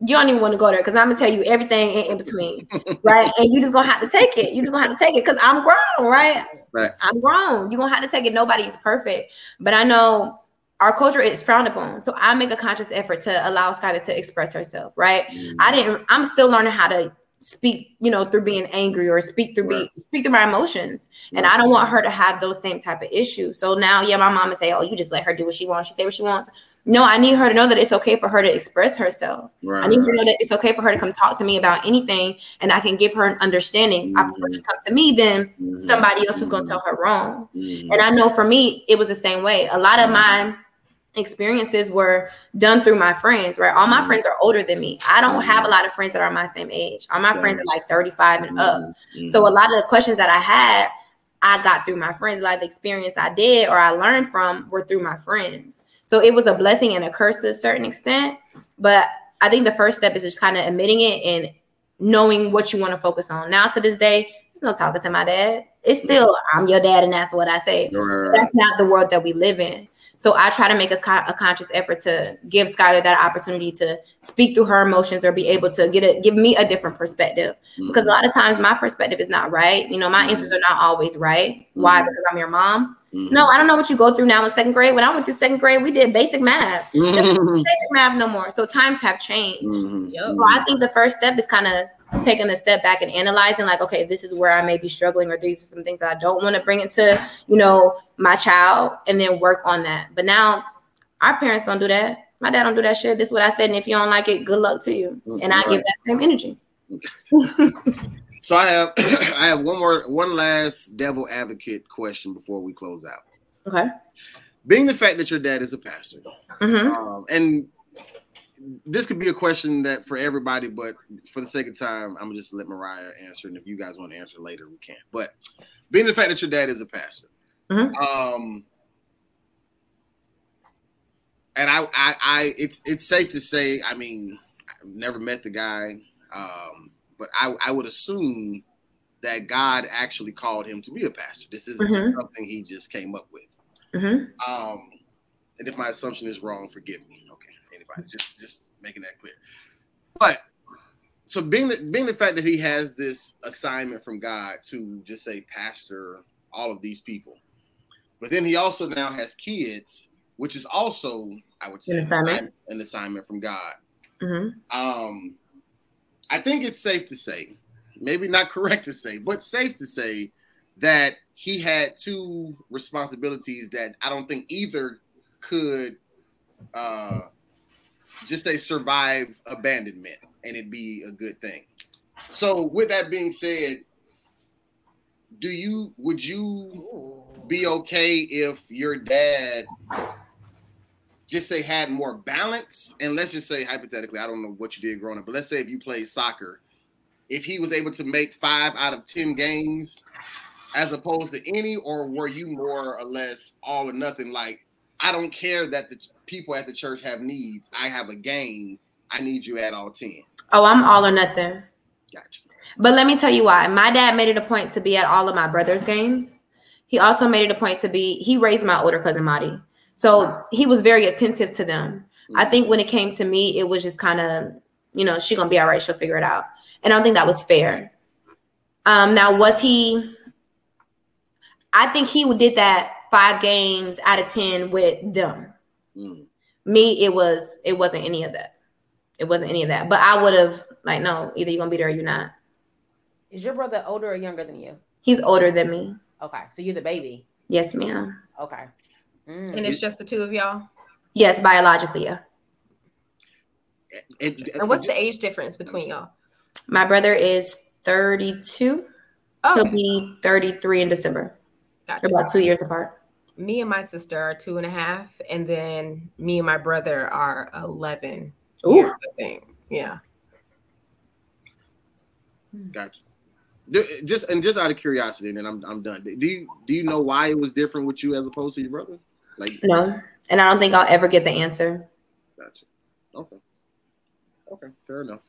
you don't even want to go there because I'm gonna tell you everything in, in between, right? And you just gonna have to take it. You just gonna have to take it because I'm grown, right? Facts. I'm grown. You're gonna have to take it. Nobody is perfect. But I know our culture is frowned upon. So I make a conscious effort to allow Skylar to express herself, right? Mm. I didn't, I'm still learning how to speak, you know, through being angry or speak through be speak through my emotions. And I don't want her to have those same type of issues. So now, yeah, my mom would say, Oh, you just let her do what she wants, she say what she wants. No, I need her to know that it's okay for her to express herself. Right. I need her to know that it's okay for her to come talk to me about anything and I can give her an understanding. I prefer she come to me than somebody else who's gonna tell her wrong. Mhm. And I know for me, it was the same way. A lot of my experiences were done through my friends, right? All my friends are older than me. I don't have a lot of friends that are my same age. All my friends are like 35 and up. Mhm. So a lot of the questions that I had, I got through my friends. A lot of the experience I did or I learned from were through my friends. So it was a blessing and a curse to a certain extent. But I think the first step is just kind of admitting it and knowing what you want to focus on. Now to this day, there's no talking to my dad. It's still I'm your dad and that's what I say. Right. That's not the world that we live in. So I try to make a, a conscious effort to give Skylar that opportunity to speak through her emotions or be able to get it, give me a different perspective. Because a lot of times my perspective is not right. You know, my answers are not always right. Why? Mhm. Because I'm your mom. Mhm. No, I don't know what you go through now in second grade. When I went through second grade, we did basic math. Basic math no more. So times have changed. Mhm. Yep. So I think the first step is kind of taking a step back and analyzing, like, okay, this is where I may be struggling, or these are some things that I don't want to bring into, you know, my child, and then work on that. But now, our parents don't do that. My dad don't do that shit. This is what I said, and if you don't like it, good luck to you. And I give that same energy. So I have I have one more one last devil advocate question before we close out. Okay. Being the fact that your dad is a pastor, hmm um, and this could be a question that for everybody, but for the sake of time, I'm gonna just let Mariah answer, and if you guys want to answer later, we can. But being the fact that your dad is a pastor, Mhm. um, and I, I, I, it's it's safe to say, I mean, I've never met the guy, um, but I, I would assume that God actually called him to be a pastor. This isn't Mhm. something he just came up with. hmm Um, and if my assumption is wrong, forgive me. Just just making that clear. But so being the being the fact that he has this assignment from God to just say pastor all of these people, but then he also now has kids, which is also, I would say, An assignment. an assignment from God. hmm Um, I think it's safe to say, maybe not correct to say, but safe to say that he had two responsibilities that I don't think either could uh, just say survive abandonment and it'd be a good thing. So, with that being said, do you would you be okay if your dad just say had more balance and let's just say hypothetically i don't know what you did growing up but let's say if you played soccer if he was able to make five out of ten games as opposed to any or were you more or less all or nothing like i don't care that the people at the church have needs i have a game i need you at all 10 Oh, I'm all or nothing. gotcha But let me tell you why. My dad made it a point to be at all of my brother's games. He also made it a point to be, he raised my older cousin Madi. So he was very attentive to them. I think when it came to me, it was just kind of, you know, she gonna be all right, she'll figure it out. And I don't think that was fair. Um, now was he I think he did that five games out of ten with them. Mm. Me, it was it wasn't any of that. It wasn't any of that. But I would have like, no, either you're gonna be there or you're not. Is your brother older or younger than you? He's older than me. Okay, so you're the baby. Yes, ma'am. Okay. Mm. And it's just the two of y'all. Yes, biologically, yeah. It- And what's the age difference between y'all? My brother is 32. He'll be 33 in December. gotcha. They're about two years apart. Me and my sister are two and a half, and then me and my brother are eleven Ooh. years. I think. Yeah. Hmm. Gotcha. Just and just out of curiosity, and then I'm I'm done. Do you do you know why it was different with you as opposed to your brother? Like No. And I don't think I'll ever get the answer. Gotcha. Okay. Okay. Fair enough.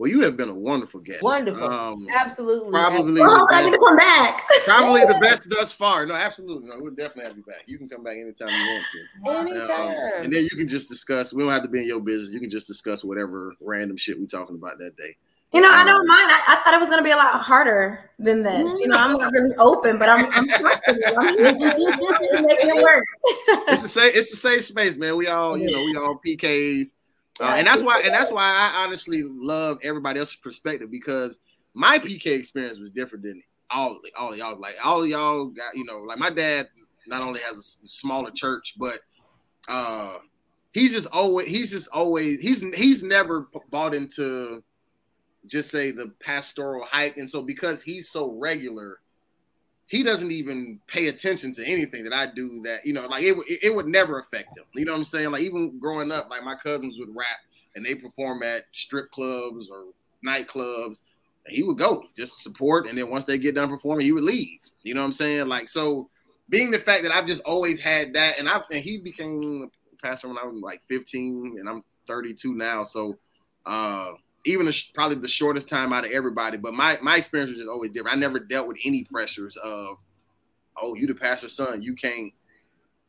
Well, you have been a wonderful guest. Wonderful. Um, Absolutely. Probably- absolutely. Oh, I get to come back. probably the best thus far. No, absolutely. No, we'll definitely have you back. You can come back anytime you want to. Um, Anytime. and then you can just discuss. We don't have to be in your business. You can just discuss whatever random shit we're talking about that day. You know, I don't mind. I, I thought it was gonna be a lot harder than this. You know, I'm not really open, but I'm I'm flexible. I'm making it work. it's the same. it's a safe space, man. We all you know we all PKs, uh, and that's why and that's why I honestly love everybody else's perspective because my PK experience was different than all all y'all. Like all y'all got you know like my dad not only has a smaller church, but uh he's just always he's just always he's he's never bought into just say the pastoral hype, and so because he's so regular he doesn't even pay attention to anything that I do that, you know, like it, would- it, it would never affect him. You know what I'm saying? Like even growing up, like my cousins would rap and they perform at strip clubs or nightclubs. And he would go just support. And then once they get done performing, he would leave. You know what I'm saying? Like, so being the fact that I've just always had that, and I and he became a pastor when I was like 15 and I'm 32 now. So, uh, even probably the shortest time out of everybody. But my my experience was just always different. I never dealt with any pressures of, oh, you the pastor's son, you can't.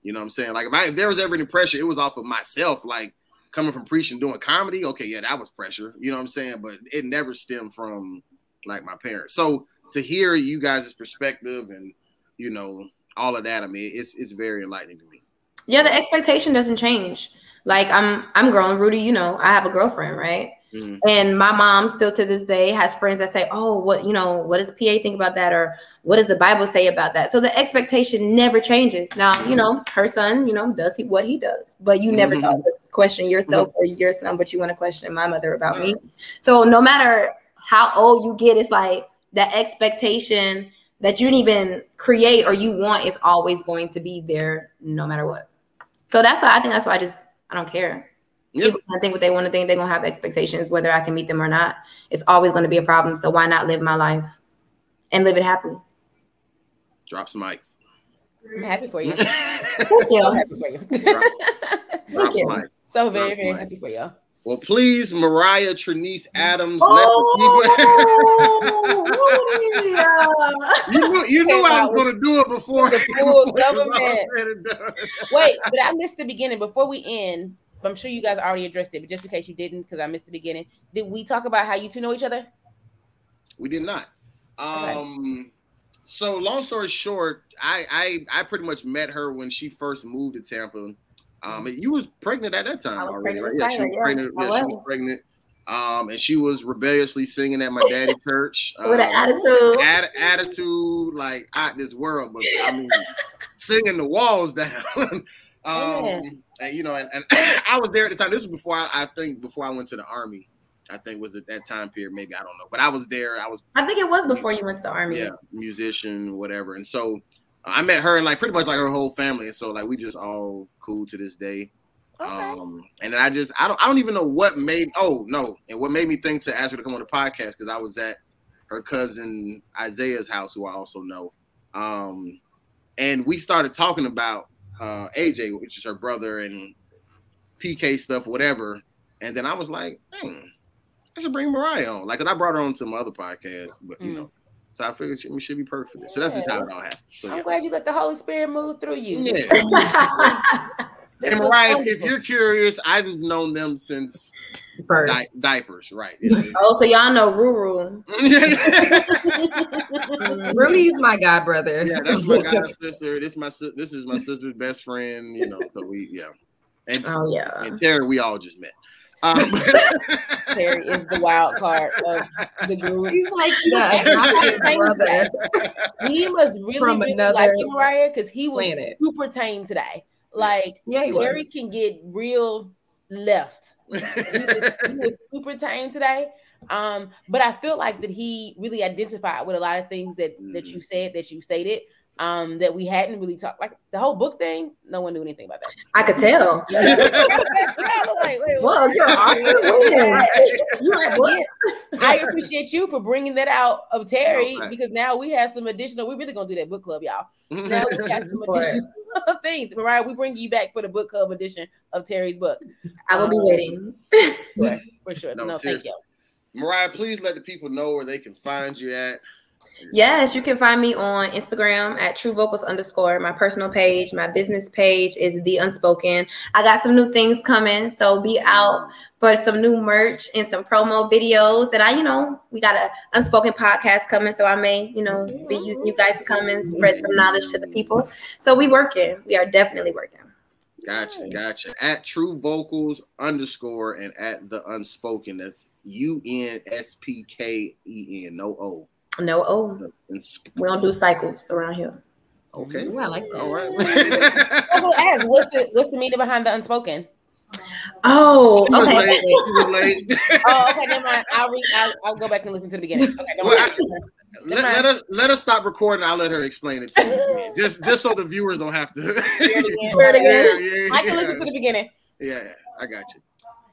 You know what I'm saying? Like if I if there was ever any pressure, it was off of myself. Like coming from preaching, doing comedy. Okay, yeah, that was pressure. You know what I'm saying? But it never stemmed from like my parents. So to hear you guys' perspective and you know all of that, I mean, it's it's very enlightening to me. Yeah, the expectation doesn't change. Like I'm I'm grown, Rudy. You know, I have a girlfriend, right? Mhm. And my mom still to this day has friends that say, "Oh, what you know? What does the PA think about that?" Or "What does the Bible say about that?" So the expectation never changes. Now, you know, her son, you know, does he what he does, but you never Mhm. to question yourself or your son, but you want to question my mother about me. So no matter how old you get, it's like that expectation that you didn't even create or you want is always going to be there, no matter what. So that's why I think that's why I just I don't care. Yep. People think what they want to think. They're gonna have expectations, whether I can meet them or not. It's always gonna be a problem. So why not live my life and live it happily? Drop some mic. I'm happy for you. Drop, Thank so you. happy for you. drop you. some mic. so very, very Drop happy for you. Well, please, Mariah Trinice Adams, Oh, let the people. you knew, you knew Came I was going to do it before. the full before it was all government. said and done. Wait, but I missed the beginning. Before we end, I'm sure you guys already addressed it, but just in case you didn't, because I missed the beginning, did we talk about how you two know each other? We did not. Um, so long story short, I, I I pretty much met her when she first moved to Tampa. Um, you was pregnant at that time I was already, pregnant right? Yeah, she was yeah, pregnant. Yeah, she was was. pregnant. Um, and she was rebelliously singing at my daddy church. With an Um, attitude. Atti- attitude like out this world, but I mean, singing the walls down. um, Yeah. and you know, and, and I was there at the time. This was before I, I think before I went to the army. I think was at that time period, maybe I don't know, but I was there. I was I think it was before you went to the army. yeah, musician, whatever. And so uh, I met her and like pretty much like her whole family. And so like we just all cool to this day. Okay. Um, and then I just I don't I don't even know what made oh no, and what made me think to ask her to come on the podcast because I was at her cousin Isaiah's house, who I also know. Um, and we started talking about uh AJ, which is her brother, and PK stuff, whatever. And then I was like, hmm, I should bring Mariah on. Like, 'cause I brought her on to my other podcast, but you Mm. know. So I figured she, we should be perfect. for this. So that's just how it all happened. So I'm yeah. glad you let the Holy Spirit move through you. Yeah. This And Mariah, if you're curious, I've known them since di- diapers, right? Oh, so y'all know Ruru. Rudy's my god brother. yeah, that's my god sister. This my this is my sister's best friend. You know, so we yeah, and, Oh yeah. and Terry, we all just met. Um, Terry is the wild card of the group. He's like, Yeah, Yeah, not he's his tame brother. He must really, From really another like you, Mariah, because he was planet. super tame today. Like Yeah, he Terry was. can get real left. He was, he was super tame today. Um, but I feel like that he really identified with a lot of things that that you said, that you stated, um, that we hadn't really talked. Like the whole book thing, no one knew anything about that. I could tell. Wait, wait, Well, you're awesome. You like? I appreciate you for bringing that out of Terry No, thanks. because now we have some additional. We're really gonna do that book club, y'all. Now we got some additional things. Mariah, we bring you back for the book club edition of Terry's book. I will be Um, waiting. For, for sure. No, No, thank you. Mariah, please let the people know where they can find you at. Yes, you can find me on Instagram at True Vocals underscore. My personal page, my business page is The Unspoken. I got some new things coming, so be out for some new merch and some promo videos. And I, you know, we got a Unspoken podcast coming, so I may, you know, be using you guys to come and spread some knowledge to the people. So we working. We are definitely working. Gotcha, Nice. gotcha. At True Vocals underscore and at the Unspoken. That's U N S P K E N. No O. No, oh, we don't do cycles around here. Okay. Ooh, I like that. All right. I'm ask, what's the what's the meaning behind the unspoken? Oh, okay. late. Late. Oh, okay, never mind. I'll read. I'll, I'll go back and listen to the beginning. Okay, never Well, mind. let, let us let us stop recording. I'll let her explain it to you. Just just so the viewers don't have to. Hear it yeah, yeah, I can listen to the beginning. yeah, yeah, I got you.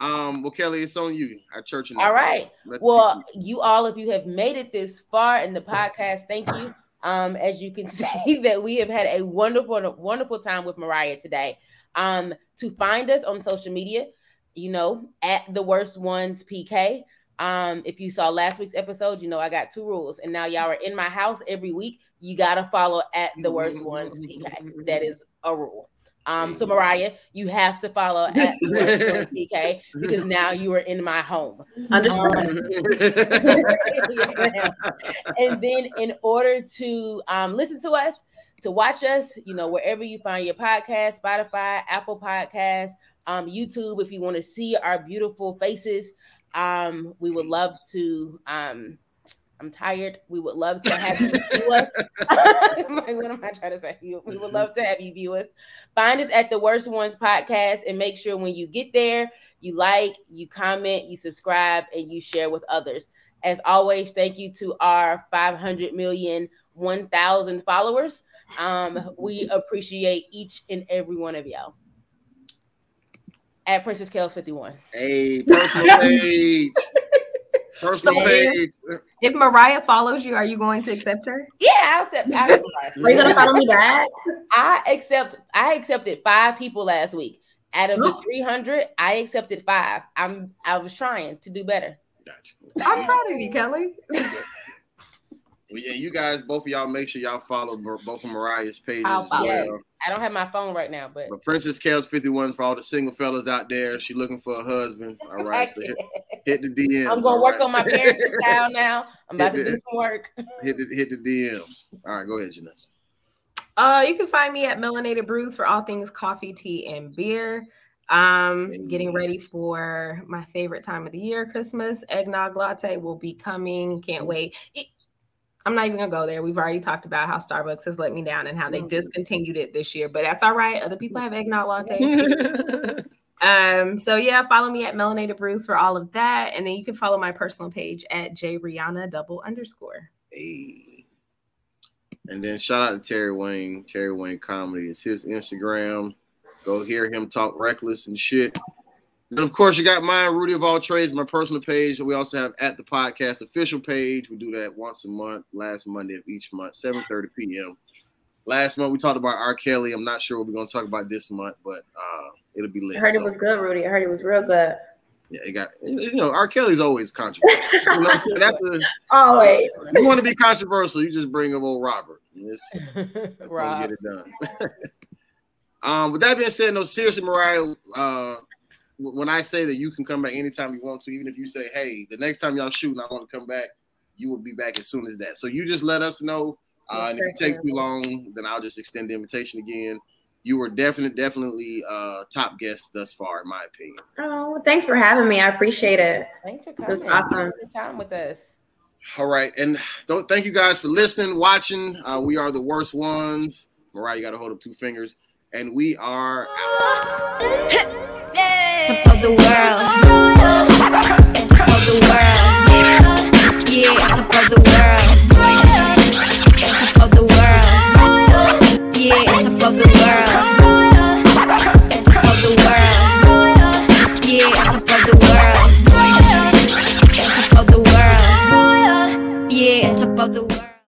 Um, well, Kelly, it's on you. Our church. and All right. Well, you all, if you have made it this far in the podcast, thank you. Um, as you can see, that we have had a wonderful, wonderful time with Mariah today. Um, to find us on social media, you know, at the worst ones PK. Um, if you saw last week's episode, you know I got two rules, and now y'all are in my house every week. You gotta follow at the worst ones PK. That is a rule. Um, so Mariah, you have to follow at PK because now you are in my home. Understood. and then in order to um, listen to us, to watch us, you know, wherever you find your podcast, Spotify, Apple Podcasts, um, YouTube, if you want to see our beautiful faces, um, we would love to. Um, I'm tired. We would love to have you view us. Like, what am I trying to say? We would love to have you view us. Find us at the Worst Ones podcast and make sure when you get there, you like, you comment, you subscribe, and you share with others. As always, thank you to our 500 million, 1,000 followers. Um, we appreciate each and every one of y'all. At Princess Kels 51. Hey, personal page. Personal So- page. If Mariah follows you, are you going to accept her? Yeah, I'll accept. I, Are you gonna follow me back? I accept. I accepted five people last week. Out of the 300, I accepted five. I'm. I was trying to do better. Gotcha. I'm proud of you, Kelly. Well, yeah, you guys, both of y'all, make sure y'all follow both of Mariah's pages. I'll as follow. well. Yes. I don't have my phone right now, but But Princess Kels 51 for all the single fellas out there. She looking for a husband. All right. So hit, hit the DM. I'm gonna work on my parenting style now. I'm about to do some work. hit the hit the DMs. All right, go ahead, Janessa. Uh, you can find me at Melanated Brews for all things coffee, tea, and beer. Um, getting ready for my favorite time of the year, Christmas. Eggnog latte will be coming. Can't wait. It- I'm not even gonna go there. We've already talked about how Starbucks has let me down and how they discontinued it this year, but that's all right. Other people have eggnog lattes. um, so yeah, follow me at Melanated Brews for all of that, and then you can follow my personal page at J Rihanna double underscore. Hey. And then shout out to Terry Wayne. Terry Wayne Comedy is his Instagram. Go hear him talk reckless and shit. And of course, you got mine, Rudy of All Trades, my personal page. We also have at the podcast official page. We do that once a month, last Monday of each month, 7:30 p.m. Last month we talked about R. Kelly. I'm not sure what we're gonna talk about this month, but uh it'll be lit. I heard it was good, Rudy. I heard it was real good. yeah, it got you know, R. Kelly's always controversial. you know, that's the, Always. you want to be controversial, you just bring up old Robert. And it's- Let's Rob. get it done. um, with that being said, no, seriously, Mariah, uh, w- when I say that you can come back anytime you want to, even if you say, hey, the next time y'all shoot and I want to come back, you will be back as soon as that. So you just let us know. Uh, and if it takes too long, then I'll just extend the invitation again. You were definitely, definitely uh, top guest thus far, in my opinion. Oh, thanks for having me. I appreciate it. Thanks for coming. It coming. was awesome. This time with us. All right, and don't thank you guys for listening, watching. Uh, we are the worst ones. Mariah, you got to hold up two fingers, and we are out. Top of the world. Top of the world. Yeah, top of the world.